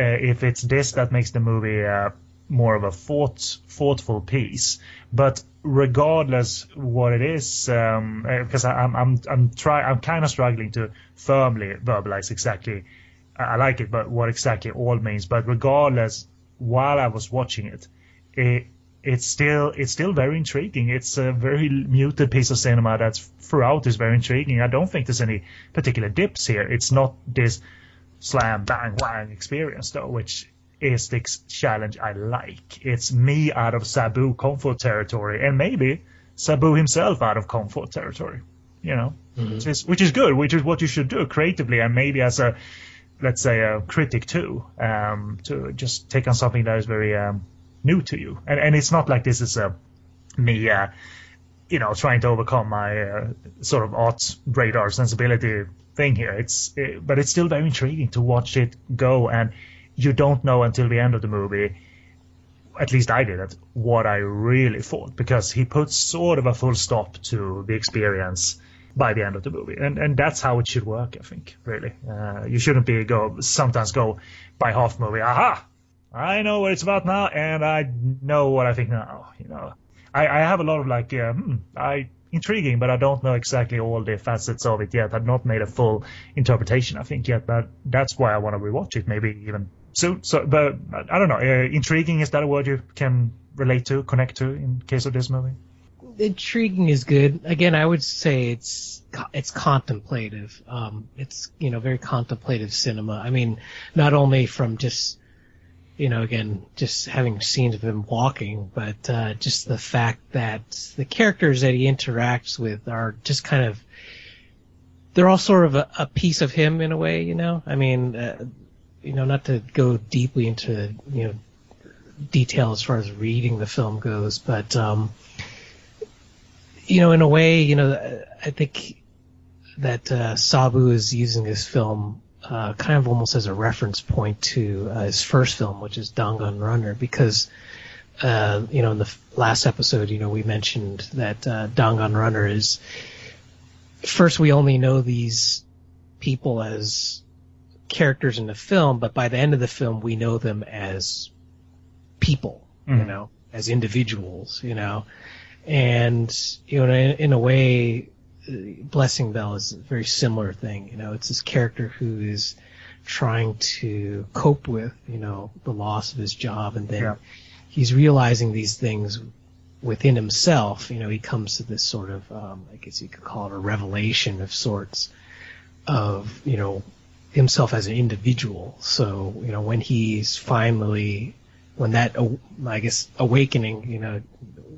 if it's this that makes the movie uh, more of a thought thoughtful piece, but regardless what it is, um, because I, I'm I'm I'm try I'm kind of struggling to firmly verbalize exactly. I I like it, but what exactly all means. But regardless, while I was watching it, it it's still it's still very intriguing. It's a very muted piece of cinema that's throughout is very intriguing. I don't think there's any particular dips here. It's not this slam bang wang experience though, which is the challenge I like. It's me out of Sabu comfort territory, and maybe Sabu himself out of comfort territory. You know, which is which is good, which is what you should do creatively, and maybe as a let's say a critic too, um, to just take on something that is very um, new to you. And and it's not like this is a me uh, you know, trying to overcome my uh, sort of art radar sensibility thing here. It's it, but it's still very intriguing to watch it go, and you don't know until the end of the movie. At least I didn't. What I really thought because he puts sort of a full stop to the experience by the end of the movie, and and that's how it should work. I think really, uh, you shouldn't be go sometimes go by half movie. Aha, I know what it's about now, and I know what I think now. You know, I, I have a lot of like, uh, hmm, I intriguing, but I don't know exactly all the facets of it yet. I've not made a full interpretation, I think, yet. But that's why I want to rewatch it, maybe even soon. So, but I don't know. Uh, intriguing is that a word you can relate to, connect to in case of this movie? Intriguing is good. Again, I would say it's it's contemplative. Um, it's you know very contemplative cinema. I mean, not only from just you know, again, just having scenes of him walking, but uh, just the fact that the characters that he interacts with are just kind of, they're all sort of a, a piece of him in a way, you know. I mean, uh, you know, not to go deeply into you know detail as far as reading the film goes, but um, you know, in a way, you know, I think that uh, Sabu is using this film uh, kind of almost as a reference point to uh, his first film, which is Dangan Runner, because uh, you know in the last episode, you know we mentioned that uh, Dangan Runner is first we only know these people as characters in the film, but by the end of the film we know them as people, mm-hmm. you know, as individuals, you know, and you know in, in a way Blessing Bell is a very similar thing. You know, it's this character who is trying to cope with, you know, the loss of his job, and then yeah. he's realizing these things within himself. You know, he comes to this sort of, um, I guess you could call it a revelation of sorts of, you know, himself as an individual. So, you know, when he's finally, when that, I guess, awakening, you know,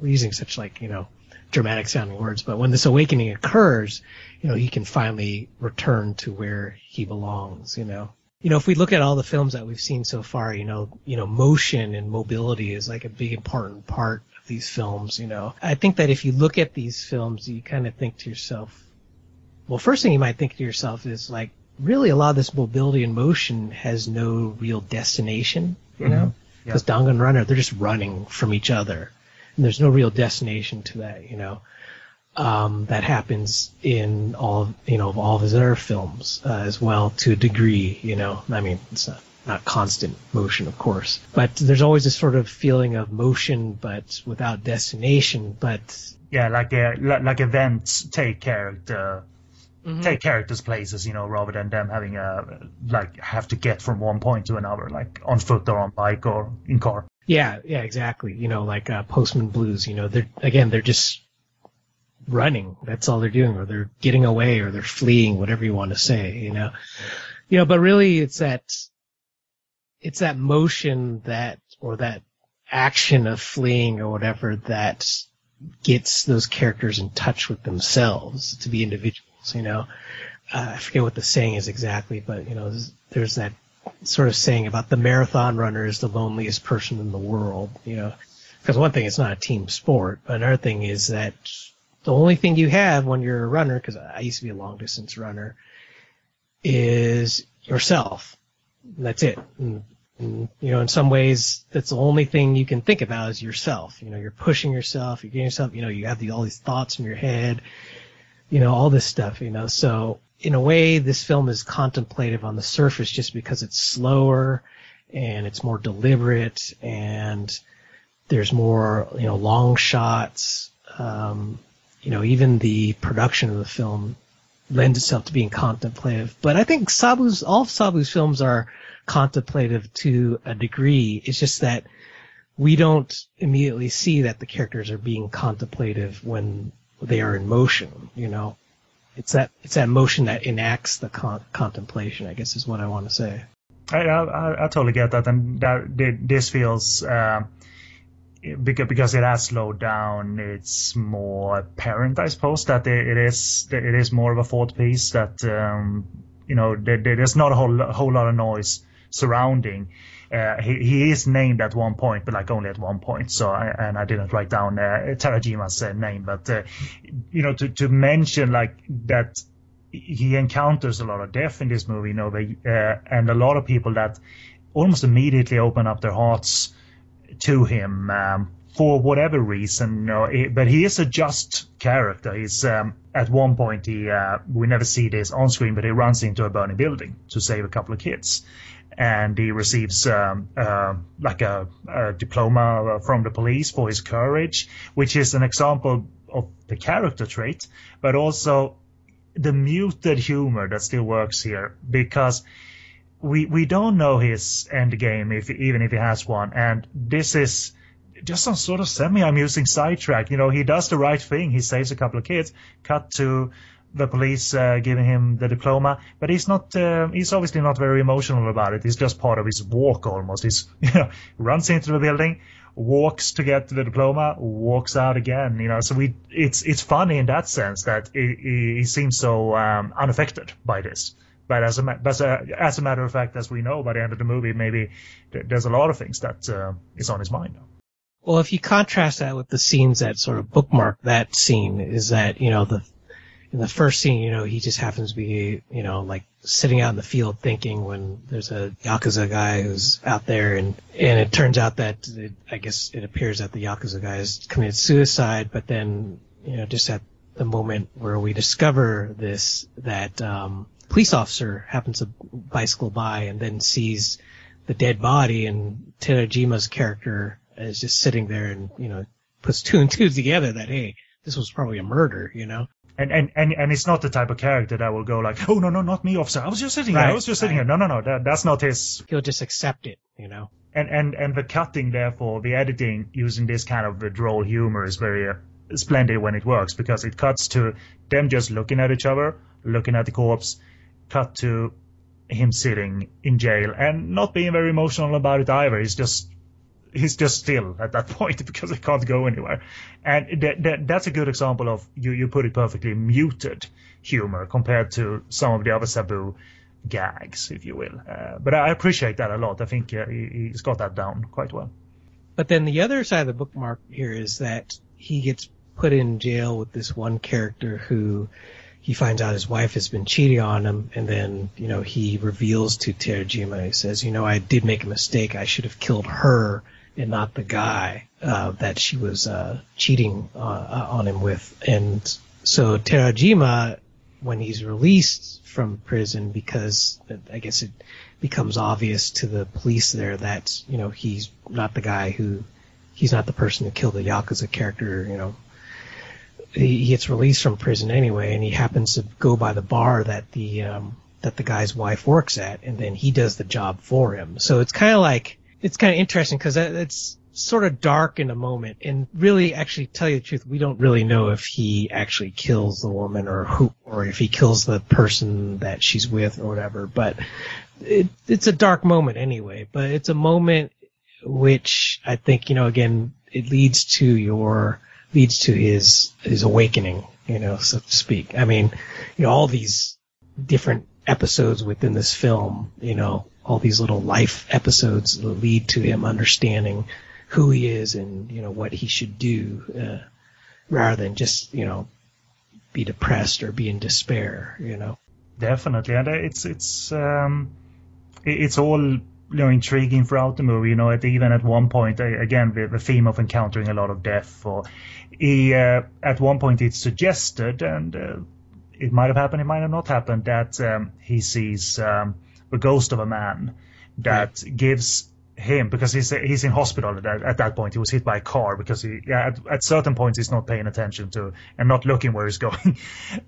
using such like, you know, dramatic sounding words, but when this awakening occurs, you know, he can finally return to where he belongs, you know. You know, if we look at all the films that we've seen so far, you know, you know, motion and mobility is like a big important part of these films, you know. I think that if you look at these films, you kind of think to yourself, well, first thing you might think to yourself is like, really a lot of this mobility and motion has no real destination, you mm-hmm. know? Because yep. Dangan Runner, they're just running from each other and there's no real destination to that, you know. Um, that happens in all, you know, of all of his other films uh, as well to a degree, you know. I mean, it's not, not constant motion, of course, but there's always this sort of feeling of motion, but without destination. But yeah, like a, like events take character, mm-hmm. take characters places, you know, rather than them having a like have to get from one point to another, like on foot or on bike or in car. Yeah, yeah, exactly. You know, like uh, Postman Blues. You know, they're again, they're just running. That's all they're doing, or they're getting away, or they're fleeing, whatever you want to say. You know, you know, but really, it's that it's that motion that or that action of fleeing or whatever that gets those characters in touch with themselves to be individuals. You know, uh, I forget what the saying is exactly, but you know, there's, there's that sort of saying about the marathon runner is the loneliest person in the world, you know. Because one thing, it's not a team sport, but another thing is that the only thing you have when you're a runner, because I used to be a long distance runner, is yourself. That's it. And, and, you know, in some ways, that's the only thing you can think about is yourself. You know, you're pushing yourself, you're getting yourself, you know, you have the, all these thoughts in your head, you know, all this stuff, you know. So in a way, this film is contemplative on the surface just because it's slower and it's more deliberate and there's more, you know, long shots. Um, you know, even the production of the film lends itself to being contemplative. But I think Sabu's, all of Sabu's films are contemplative to a degree. It's just that we don't immediately see that the characters are being contemplative when they are in motion, you know it's that it's that motion that enacts the con- contemplation. I guess is what I want to say. I, I, I totally get that, and that this feels uh, because it has slowed down. It's more apparent, I suppose, that it is it is more of a thought piece that um, you know there's not a whole whole lot of noise surrounding. Uh, he, he is named at one point, but like only at one point. So, I, and I didn't write down uh, Terajima's uh, name, but uh, you know, to to mention like that he encounters a lot of death in this movie, you know, they, uh, and a lot of people that almost immediately open up their hearts to him um, for whatever reason. You know, it, but he is a just character. He's um, at one point he uh, we never see this on screen, but he runs into a burning building to save a couple of kids. And he receives um, uh, like a, a diploma from the police for his courage, which is an example of the character trait, but also the muted humor that still works here because we we don't know his end game if even if he has one, and this is just some sort of semi-amusing sidetrack. You know, he does the right thing. He saves a couple of kids. Cut to the police uh, giving him the diploma, but he's not. Uh, he's obviously not very emotional about it. It's just part of his walk almost. He's you know runs into the building, walks to get the diploma, walks out again. You know, so we it's it's funny in that sense that he, he seems so um, unaffected by this. But as a but as a matter of fact, as we know by the end of the movie, maybe there's a lot of things that uh, is on his mind. Well, if you contrast that with the scenes that sort of bookmark that scene, is that you know the in the first scene, you know, he just happens to be, you know, like sitting out in the field thinking when there's a Yakuza guy who's out there and, and it turns out that it, I guess it appears that the Yakuza guy has committed suicide, but then, you know, just at the moment where we discover this, that, um, police officer happens to bicycle by and then sees the dead body and Terajima's character is just sitting there and, you know, puts two and two together that, hey, this was probably a murder, you know? And, and, and, and it's not the type of character that will go like, oh, no, no, not me, officer. I was just sitting right, here. I was just sitting right. here. No, no, no. That, that's not his. He'll just accept it, you know? And, and, and the cutting, therefore, the editing using this kind of droll humor is very uh, splendid when it works because it cuts to them just looking at each other, looking at the corpse, cut to him sitting in jail and not being very emotional about it either. He's just he's just still at that point because he can't go anywhere. And that, that, that's a good example of you you put it perfectly muted humor compared to some of the other Sabu gags, if you will. Uh, but I appreciate that a lot. I think uh, he, has got that down quite well. But then the other side of the bookmark here is that he gets put in jail with this one character who he finds out his wife has been cheating on him, and then you know he reveals to Terajima. He says, "You know, I did make a mistake. I should have killed her and not the guy uh, that she was uh, cheating uh, uh on him with." And so Terajima, when he's released from prison, because I guess it becomes obvious to the police there that you know he's not the guy who he's not the person who killed the yakuza character. You know, he gets released from prison anyway, and he happens to go by the bar that the um, that the guy's wife works at, and then he does the job for him. So it's kind of like it's kind of interesting because it's sort of dark in a moment, and really, actually, tell you the truth, we don't really know if he actually kills the woman or who, or if he kills the person that she's with or whatever. But it, it's a dark moment anyway. But it's a moment which I think you know again it leads to your leads to his his awakening, you know, so to speak. I mean, you know, all these different episodes within this film, you know, all these little life episodes that lead to him understanding who he is and you know what he should do, uh, rather than just you know be depressed or be in despair, you know. Definitely, and it's it's um, it's all you know intriguing throughout the movie. You know, at, even at one point, again, the, the, theme of encountering a lot of death. Or he, uh, at one point, it's suggested, and uh, it might have happened, it might have not happened, that um, he sees um, the ghost of a man that gives him because he's he's in hospital at that, at that point. He was hit by a car because he yeah, at, at certain points he's not paying attention to and not looking where he's going.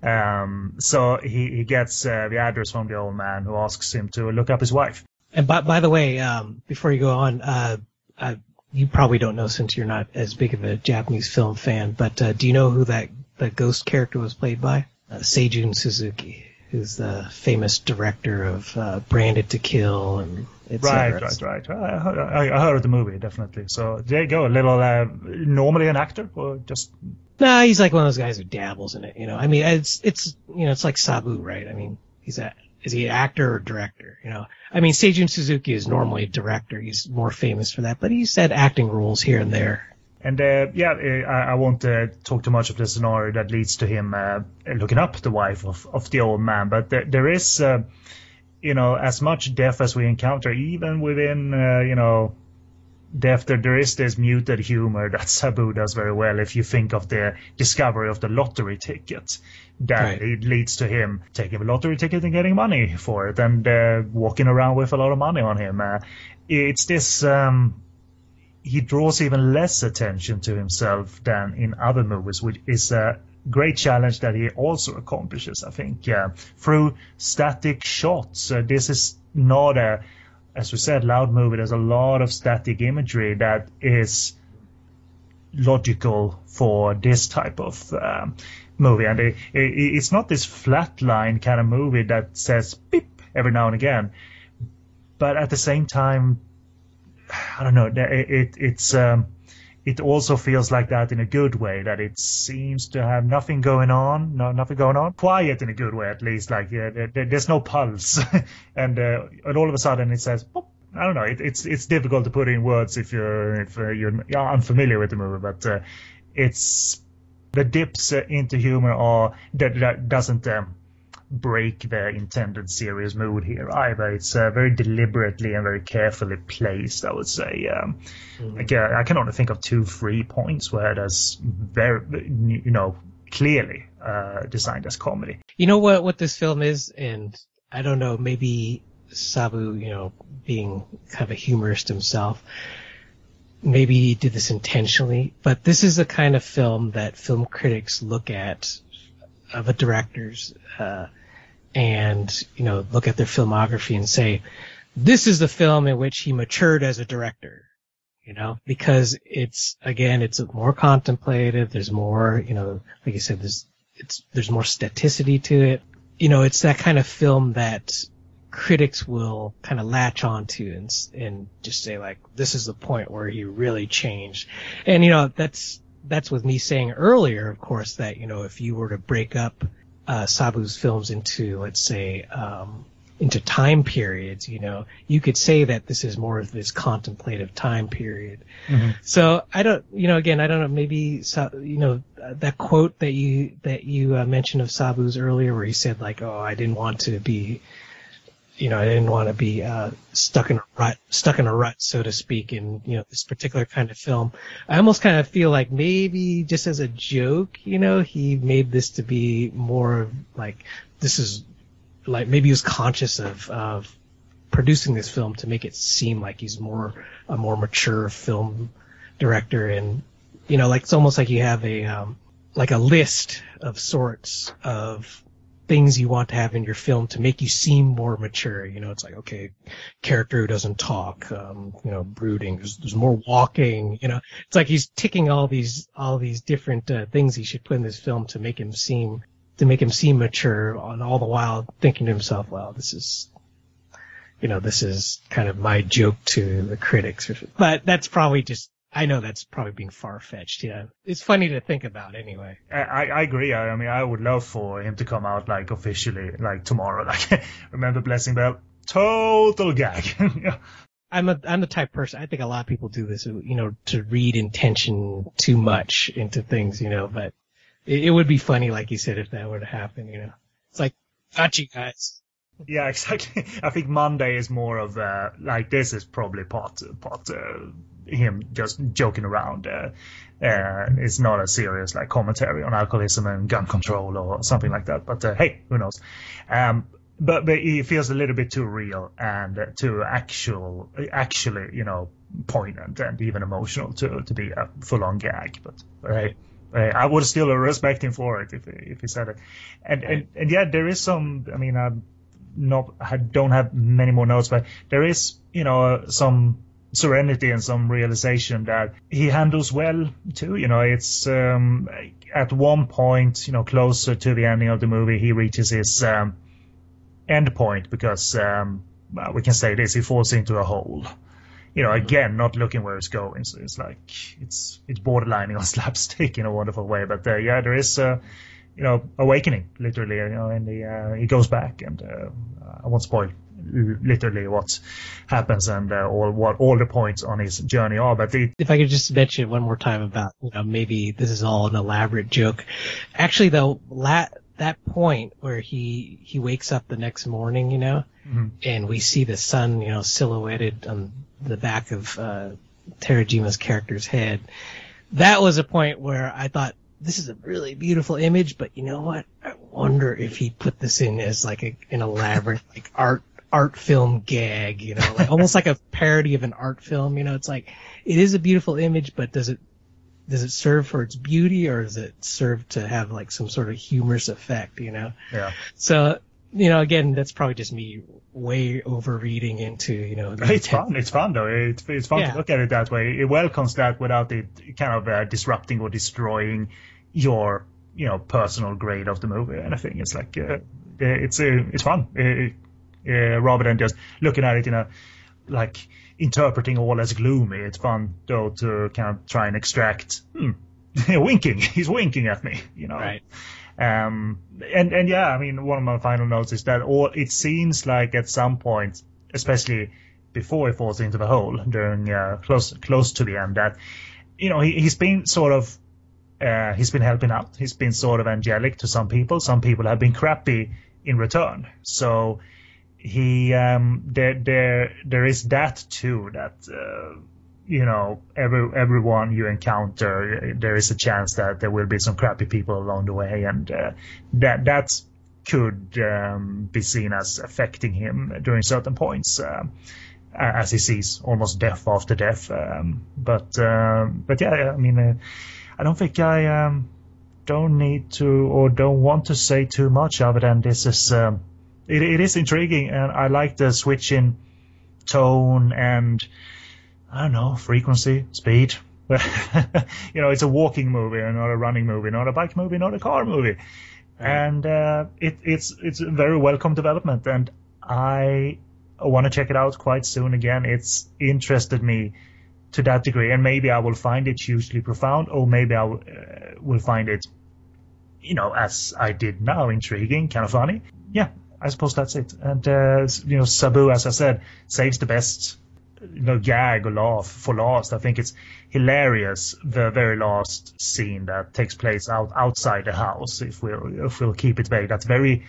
um, so he he gets uh, the address from the old man who asks him to look up his wife. And by, by the way, um, before you go on, uh, uh, you probably don't know since you're not as big of a Japanese film fan, but uh, do you know who that the ghost character was played by? Uh, Seijun Suzuki, who's the famous director of uh, Branded to Kill and it's Right, right, right. I, I, heard of the movie definitely. So there you go. A little uh, normally an actor or just. Nah, he's like one of those guys who dabbles in it. You know, I mean, it's it's you know, it's like Sabu, right? I mean, he's a is he an actor or director? You know, I mean, Seijun Suzuki is normally a director. He's more famous for that, but he's had acting roles here and there. And uh, yeah, uh, I, I won't uh, talk too much of the scenario that leads to him uh, looking up the wife of, of the old man, but there, there is, uh, you know, as much death as we encounter, even within, uh, you know, death, there, there is this muted humor that Sabu does very well. If you think of the discovery of the lottery ticket, that right. it leads to him taking a lottery ticket and getting money for it, and walking around with a lot of money on him. it's this. Um, he draws even less attention to himself than in other movies, which is a great challenge that he also accomplishes, I think, uh, through static shots. Uh, this is not a, as we said, loud movie. There's a lot of static imagery that is logical for this type of um, movie, and it, it, it's not this flatline kind of movie that says beep every now and again. But at the same time, I don't know. It, it it's um, it also feels like that in a good way. That it seems to have nothing going on, no, nothing going on. Quiet in a good way, at least. Like there, there's no pulse, and uh, and all of a sudden it says. I don't know. It, it's it's difficult to put in words if you're if uh, you're, you're unfamiliar with the movie, but uh, it's the dips into humor are that, that doesn't um, break the intended serious mood here either. It's uh, very deliberately and very carefully placed, I would say. Um, mm-hmm. like, uh, I can only think of two, three points where there's very, you know, clearly uh, designed as comedy. You know what what this film is, and I don't know, maybe Sabu, you know, being kind of a humorist himself, maybe he did this intentionally, but this is the kind of film that film critics look at of a director's uh, and you know look at their filmography and say this is the film in which he matured as a director you know because it's again it's more contemplative there's more you know like you said there's it's there's more staticity to it. You know it's that kind of film that critics will kind of latch onto and and just say like this is the point where he really changed. And you know that's that's with me saying earlier of course that you know if you were to break up uh, Sabu's films into, let's say, um, into time periods, you know, you could say that this is more of this contemplative time period. Mm-hmm. So I don't, you know, again, I don't know, maybe, you know, that quote that you, that you uh, mentioned of Sabu's earlier where he said like, oh, I didn't want to be you know, I didn't want to be uh, stuck in a rut, stuck in a rut, so to speak, in you know this particular kind of film. I almost kind of feel like maybe just as a joke, you know, he made this to be more of like this is like maybe he was conscious of of producing this film to make it seem like he's more a more mature film director, and you know, like it's almost like you have a um, like a list of sorts of things you want to have in your film to make you seem more mature. You know, it's like, okay, character who doesn't talk, um, you know, brooding, there's, there's more walking, you know, it's like he's ticking all these, all these different uh, things he should put in this film to make him seem, to make him seem mature and all the while thinking to himself, well, this is, you know, this is kind of my joke to the critics. But that's probably just I know that's probably being far fetched. Yeah, it's funny to think about anyway. I, I agree. I, I, mean, I would love for him to come out like officially, like tomorrow. Like, remember Blessing Bell? Total gag. I'm a I'm the type person. I think a lot of people do this. You know, to read intention too much into things. You know, but it, it would be funny, like you said, if that were to happen. You know, it's like, got you guys. Yeah, exactly. I think Monday is more of uh, like this is probably part part uh, him just joking around. Uh, uh, it's not a serious like commentary on alcoholism and gun control or something like that. But uh, hey, who knows? Um, but but it feels a little bit too real and uh, too actual, actually, you know, poignant and even emotional to to be a full on gag. But, but hey. I would still respect him for it if if he said it, and and, and yeah, there is some. I mean, I'm not I don't have many more notes, but there is you know some serenity and some realization that he handles well too. You know, it's um, at one point, you know, closer to the ending of the movie, he reaches his um, end point because um, well, we can say this: he falls into a hole. You know, again, not looking where it's going. So it's like it's it's borderlining on slapstick in a wonderful way. But uh, yeah, there is. Uh, you know, awakening, literally. You know, and he uh, he goes back, and uh, I won't spoil literally what happens and uh, all what all the points on his journey are. But the, if I could just mention one more time about you know maybe this is all an elaborate joke. Actually, though, la- that point where he he wakes up the next morning, you know, mm-hmm. and we see the sun, you know, silhouetted on the back of uh, Terajima's character's head. That was a point where I thought this is a really beautiful image, but you know what? I wonder if he put this in as like a, an elaborate like art art film gag, you know, like almost like a parody of an art film. You know, it's like it is a beautiful image, but does it does it serve for its beauty or does it serve to have like some sort of humorous effect? You know. Yeah. So you know, again, that's probably just me way overreading into, you know. It's fun. It's fun though. It's, it's fun yeah. to look at it that way. It welcomes that without it kind of uh, disrupting or destroying your, you know, personal grade of the movie. or anything. it's like, uh, it's uh, it's fun. It, uh, rather than just looking at it in a like interpreting all as gloomy. It's fun though to kind of try and extract. Hmm, winking. He's winking at me. You know. Right. Um, and and yeah, I mean, one of my final notes is that all it seems like at some point, especially before he falls into the hole during uh, close close to the end, that you know he, he's been sort of uh, he's been helping out. He's been sort of angelic to some people. Some people have been crappy in return. So he um, there there there is that too that uh, you know every everyone you encounter there is a chance that there will be some crappy people along the way and uh, that that could um, be seen as affecting him during certain points uh, as he sees almost death after death um, but um, but yeah I mean uh, I don't think I um, don't need to or don't want to say too much other than this is it, it is intriguing, and I like the switch in tone and I don't know frequency, speed. you know, it's a walking movie, and not a running movie, not a bike movie, not a car movie, and uh, it, it's it's a very welcome development, and I want to check it out quite soon again. It's interested me to that degree, and maybe I will find it hugely profound, or maybe I will, uh, will find it, you know, as I did now, intriguing, kind of funny. Yeah, I suppose that's it. And uh, you know, Sabu, as I said, saves the best you know gag or laugh for last. I think it's hilarious the very last scene that takes place out outside the house. If we'll if we'll keep it vague, that's very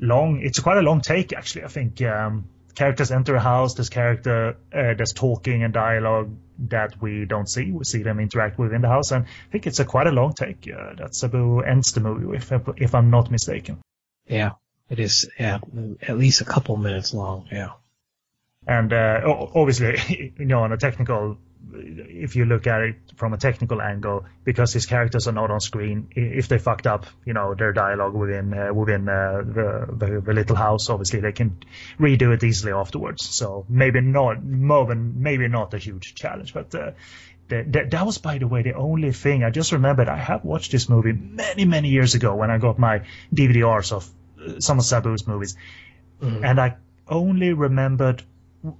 long. It's quite a long take actually. I think um, characters enter a house. There's character uh, there's talking and dialogue that we don't see. We see them interact within the house, and I think it's a quite a long take uh, that Sabu ends the movie with, if I'm not mistaken. Yeah, it is, yeah, at least a couple minutes long, yeah. And uh, obviously, you know, on a technical, if you look at it from a technical angle, because his characters are not on screen, if they fucked up, you know, their dialogue within uh, within uh, the, the, the little house, obviously they can redo it easily afterwards. So maybe not, more than maybe not a huge challenge, but. Uh, that, that was, by the way, the only thing I just remembered. I have watched this movie many, many years ago when I got my DVDRs of some of Sabu's movies, mm-hmm. and I only remembered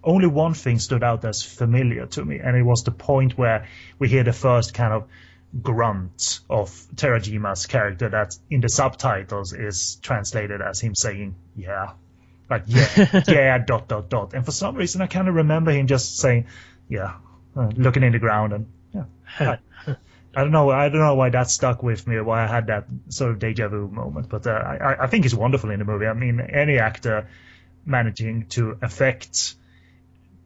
only one thing stood out as familiar to me, and it was the point where we hear the first kind of grunt of Terajima's character that in the subtitles is translated as him saying, yeah. Like, yeah, yeah, dot, dot, dot. And for some reason, I kind of remember him just saying, yeah, uh, looking in the ground and, yeah. I don't know. I don't know why that stuck with me. Why I had that sort of deja vu moment. But uh, I, I think he's wonderful in the movie. I mean, any actor managing to affect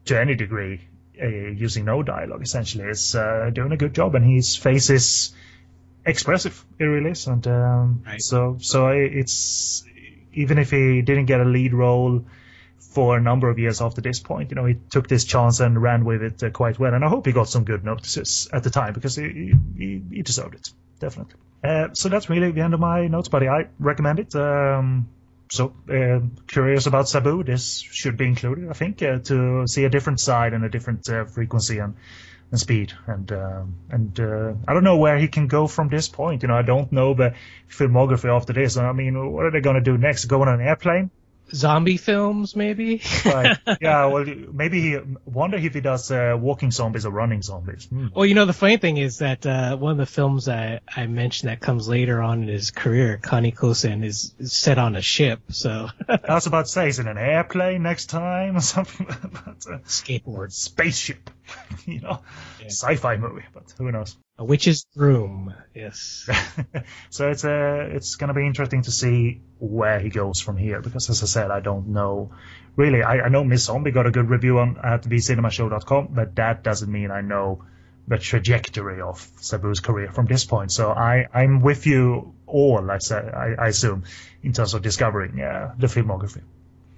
to any degree uh, using no dialogue essentially is uh, doing a good job, and his face is expressive. It really is, and um, right. so so it's even if he didn't get a lead role for a number of years after this point. You know, he took this chance and ran with it uh, quite well, and I hope he got some good notices at the time because he, he, he deserved it, definitely. Uh, so that's really the end of my notes, buddy. I recommend it. Um, so uh, curious about Sabu, this should be included, I think, uh, to see a different side and a different uh, frequency and, and speed. And um, and uh, I don't know where he can go from this point. You know, I don't know the filmography after this. I mean, what are they going to do next? Go on an airplane? Zombie films, maybe. right. Yeah. Well, maybe he wonder if he does uh, walking zombies or running zombies. Hmm. Well, you know, the funny thing is that uh, one of the films I, I mentioned that comes later on in his career, Kani Kosen, is, is set on a ship. So I was about to say, is it an airplane next time or something? but, uh, skateboard, spaceship. you know, yeah. sci-fi movie, but who knows? A witch's room, yes. so it's uh, it's gonna be interesting to see where he goes from here because, as I said, I don't know really. I, I know Miss Zombie got a good review on at vcinemashow.com, but that doesn't mean I know the trajectory of Sabu's career from this point. So I I'm with you all. I say I, I assume in terms of discovering uh, the filmography.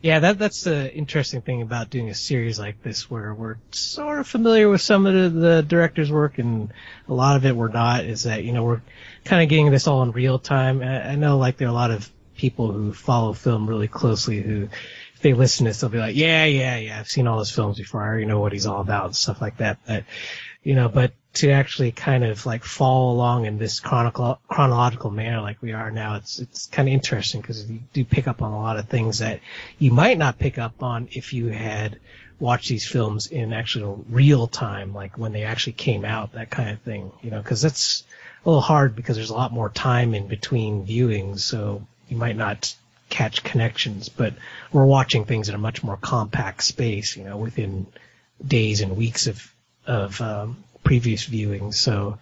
Yeah, that that's the interesting thing about doing a series like this, where we're sort of familiar with some of the, the director's work, and a lot of it we're not. Is that you know we're kind of getting this all in real time. I, I know like there are a lot of people who follow film really closely who, if they listen to this, they'll be like, yeah, yeah, yeah, I've seen all his films before. I already know what he's all about and stuff like that. But you know, but to actually kind of like follow along in this chronicle, chronological manner like we are now, it's it's kind of interesting because you do pick up on a lot of things that you might not pick up on if you had watched these films in actual real time, like when they actually came out, that kind of thing. You know, because that's a little hard because there's a lot more time in between viewings, so you might not catch connections. But we're watching things in a much more compact space, you know, within days and weeks of of um, previous viewings. So,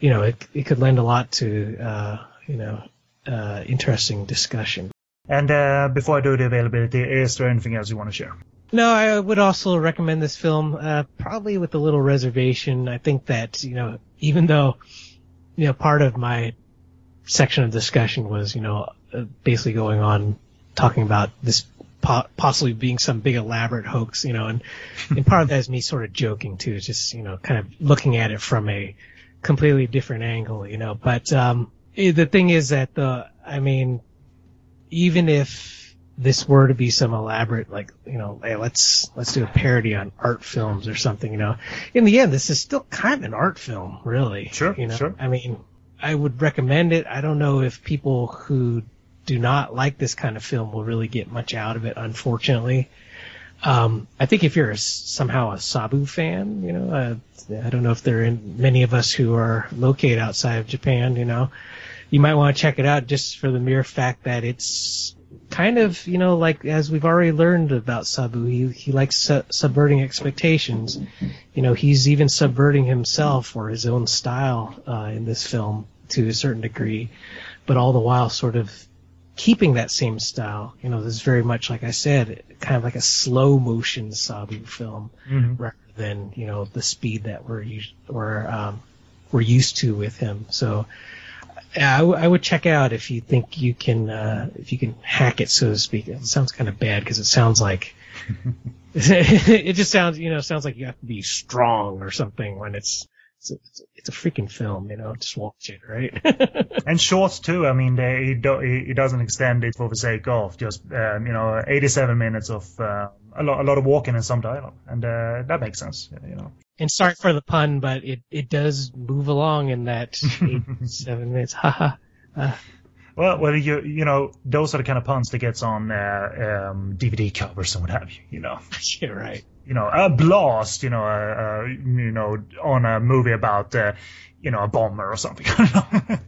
you know, it it could lend a lot to uh, you know uh, interesting discussion. And uh, before I do the availability, is there anything else you want to share? No, I would also recommend this film, uh, probably with a little reservation. I think that you know, even though you know part of my section of discussion was you know uh, basically going on talking about this po- possibly being some big elaborate hoax, you know, and, and part of that is me sort of joking too. It's just, you know, kind of looking at it from a completely different angle, you know, but, um, the thing is that the, I mean, even if this were to be some elaborate, like, you know, hey, let's, let's do a parody on art films or something, you know, in the end, this is still kind of an art film, really. Sure. You know, sure. I mean, I would recommend it. I don't know if people who do not like this kind of film will really get much out of it, unfortunately. Um, I think if you're a, somehow a Sabu fan, you know, uh, I don't know if there are many of us who are located outside of Japan, you know, you might want to check it out just for the mere fact that it's kind of, you know, like as we've already learned about Sabu, he he likes su- subverting expectations. You know, he's even subverting himself or his own style uh, in this film to a certain degree, but all the while sort of keeping that same style. You know, this is very much like I said, kind of like a slow motion Sabu film mm-hmm. rather than you know the speed that we're used we're um, we're used to with him. So. I, w- I would check out if you think you can uh, if you can hack it so to speak. It sounds kind of bad because it sounds like it just sounds you know sounds like you have to be strong or something when it's it's a, it's a, freaking film, you know. Just watch it, right? and short too. I mean, they, it, do, it doesn't extend it for the sake of just um, you know 87 minutes of uh, a lot a lot of walking and some dialogue, and uh, that makes sense, you know. And sorry for the pun, but it it does move along in that 87 minutes. Haha. uh. Well, well, you you know, those are the kind of puns that gets on uh, um, DVD covers and what have you. You know. yeah, right you know, a blast, you know, you know, on a movie about, uh, you know, a bomber or something. uh,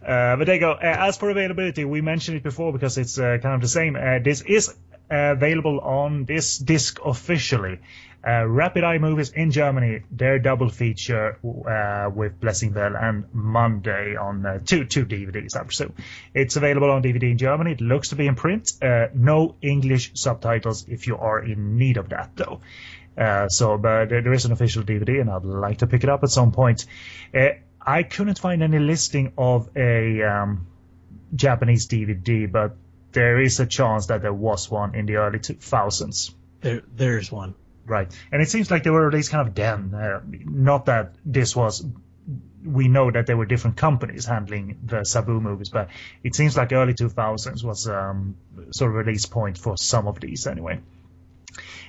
but there you go. Uh, as for availability, we mentioned it before because it's uh, kind of the same. This is available on this disc officially. Uh, Rapid Eye Movies in Germany, their double feature uh, with Blessing Bell and Monday on uh, two two DVDs, I presume. It's available on DVD in Germany. It looks to be in print. Uh, no English subtitles if you are in need of that, though. Uh, so, but there is an official DVD, and I'd like to pick it up at some point. Uh, I couldn't find any listing of a um, Japanese DVD, but there is a chance that there was one in the early 2000s. There, there's one. Right. And it seems like they were released kind of then. Uh, not that this was. We know that there were different companies handling the Sabu movies, but it seems like early 2000s was um, sort of release point for some of these anyway.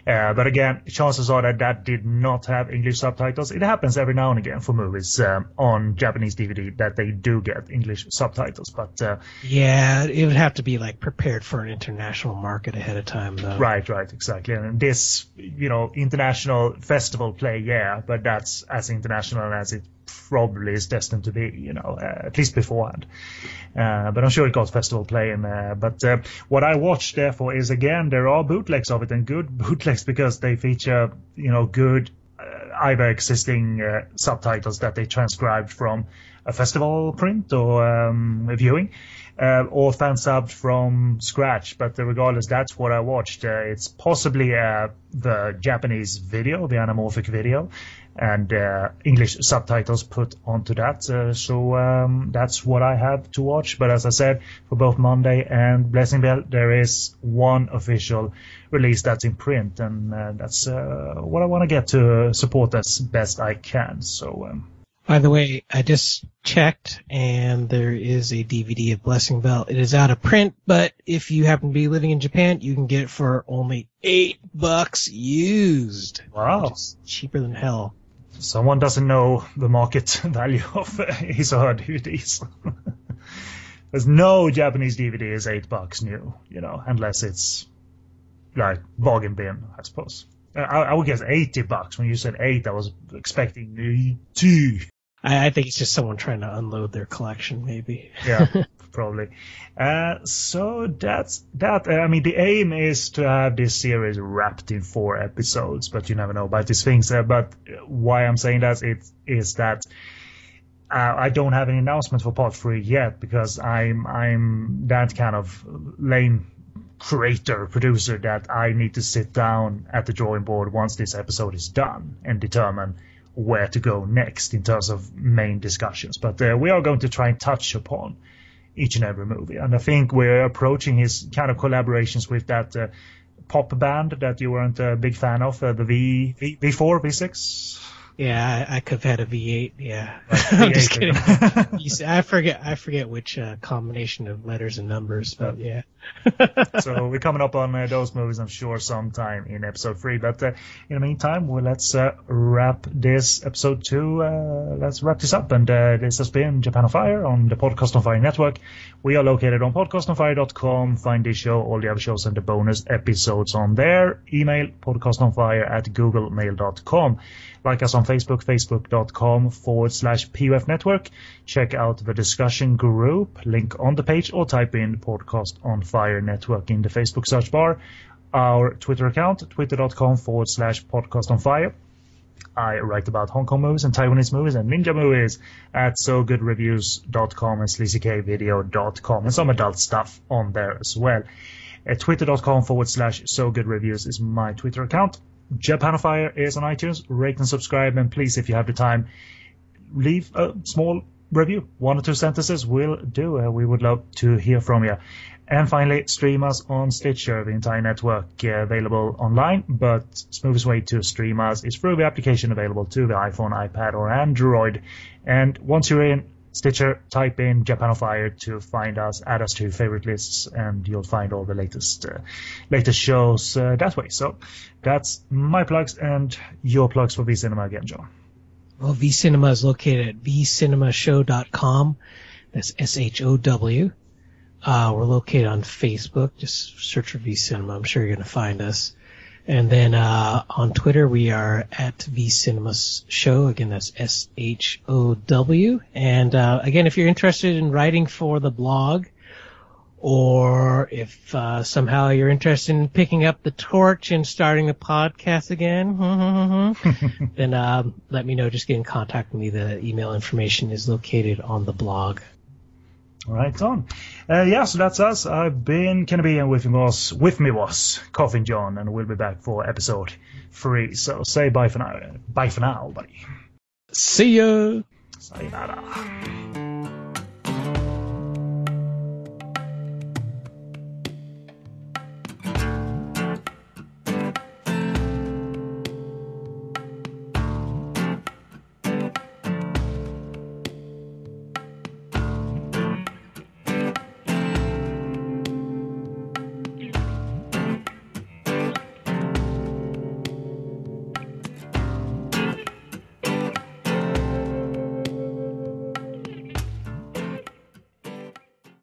Uh, but again, chances are that that did not have English subtitles. It happens every now and again for movies um, on Japanese DVD that they do get English subtitles. But uh, yeah, it would have to be like prepared for an international market ahead of time, though. Right, right, exactly. And this, you know, international festival play, yeah, but that's as international as it probably is destined to be, you know, uh, at least beforehand. Uh, but I'm sure it got festival play in there. But uh, what I watched, therefore, is again there are bootlegs of it and good bootlegs because they feature, you know, good uh, either existing uh, subtitles that they transcribed from a festival print or um, viewing. Uh, or fan subbed from scratch. But regardless, that's what I watched. It's possibly the Japanese video, the anamorphic video, and uh, English subtitles put onto that. Uh, so um, that's what I have to watch. But as I said, for both Monday and Blessing Bell, there is one official release that's in print, and uh, that's uh, what I want to get to support as best I can. So. Um, by the way, I just checked and there is a DVD of Blessing Bell. It is out of print, but if you happen to be living in Japan, you can get it for only eight bucks used. Wow. cheaper than hell someone doesn't know the market value of his or her DVDs. There's no Japanese DVD is eight bucks new, you know, unless it's like bargain bin, I suppose. Uh, I, I would guess eighty bucks. When you said eight, I was expecting two. I, I think it's just someone trying to unload their collection, maybe. yeah, probably. Uh, so that's that. I mean, the aim is to have this series wrapped in four episodes, but you never know about these things. Uh, but why I'm saying that it is that. Uh, I don't have any announcement for part three yet because I'm I'm that kind of lame creator producer that I need to sit down at the drawing board once this episode is done and determine where to go next in terms of main discussions. But uh, we are going to try and touch upon each and every movie, and I think we're approaching his kind of collaborations with that uh, pop band that you weren't a big fan of, uh, the V V V4 V6. Yeah, I, I could have had a V8. Yeah, I'm just kidding. I forget. I forget which uh, combination of letters and numbers, but yeah. So we're coming up on uh, those movies, I'm sure, sometime in episode three. But uh, in the meantime, well, let's uh, wrap this episode two. Uh, let's wrap this up. And uh, this has been Japan on Fire on the Podcast on Fire network. We are located on podcastonfire.com. Find this show, all the other shows, and the bonus episodes on there. Email podcastonfire at googlemail.com. Like us on Facebook, facebook.com forward slash POF network. Check out the discussion group, link on the page, or type in podcast on fire network in the Facebook search bar. Our Twitter account, twitter.com forward slash podcast on fire. I write about Hong Kong movies and Taiwanese movies and ninja movies at sogoodreviews.com and sleazykvideo.com and some adult stuff on there as well. Uh, at twitter.com forward slash so good reviews is my Twitter account. Japan on Fire is on iTunes. Rate and subscribe, and please, if you have the time, leave a small review. One or two sentences will do. Uh, we would love to hear from you. And finally, stream us on Stitcher, the entire network uh, available online. But smoothest way to stream us is through the application available to the iPhone, iPad, or Android. And once you're in, Stitcher, type in Japan on Fire to find us, add us to your favorite lists, and you'll find all the latest uh, latest shows uh, that way. So that's my plugs and your plugs for V Cinema again, John. Well, V Cinema is located at vcinemashow.com. That's S H O W. Uh, we're located on Facebook. Just search for V Cinema. I'm sure you're going to find us. And then uh, on Twitter, we are at V Cinema Show. Again, that's S H O W. And uh, again, if you're interested in writing for the blog, or if uh, somehow you're interested in picking up the torch and starting a podcast again, then um, let me know. Just get in contact with me. The email information is located on the blog. Right on. Uh, yeah, so that's us. I've been Kennedy and with me was with me was Coffin John, and we'll be back for episode three. So say bye for now. Bye for now, buddy. See ya. Sayonara.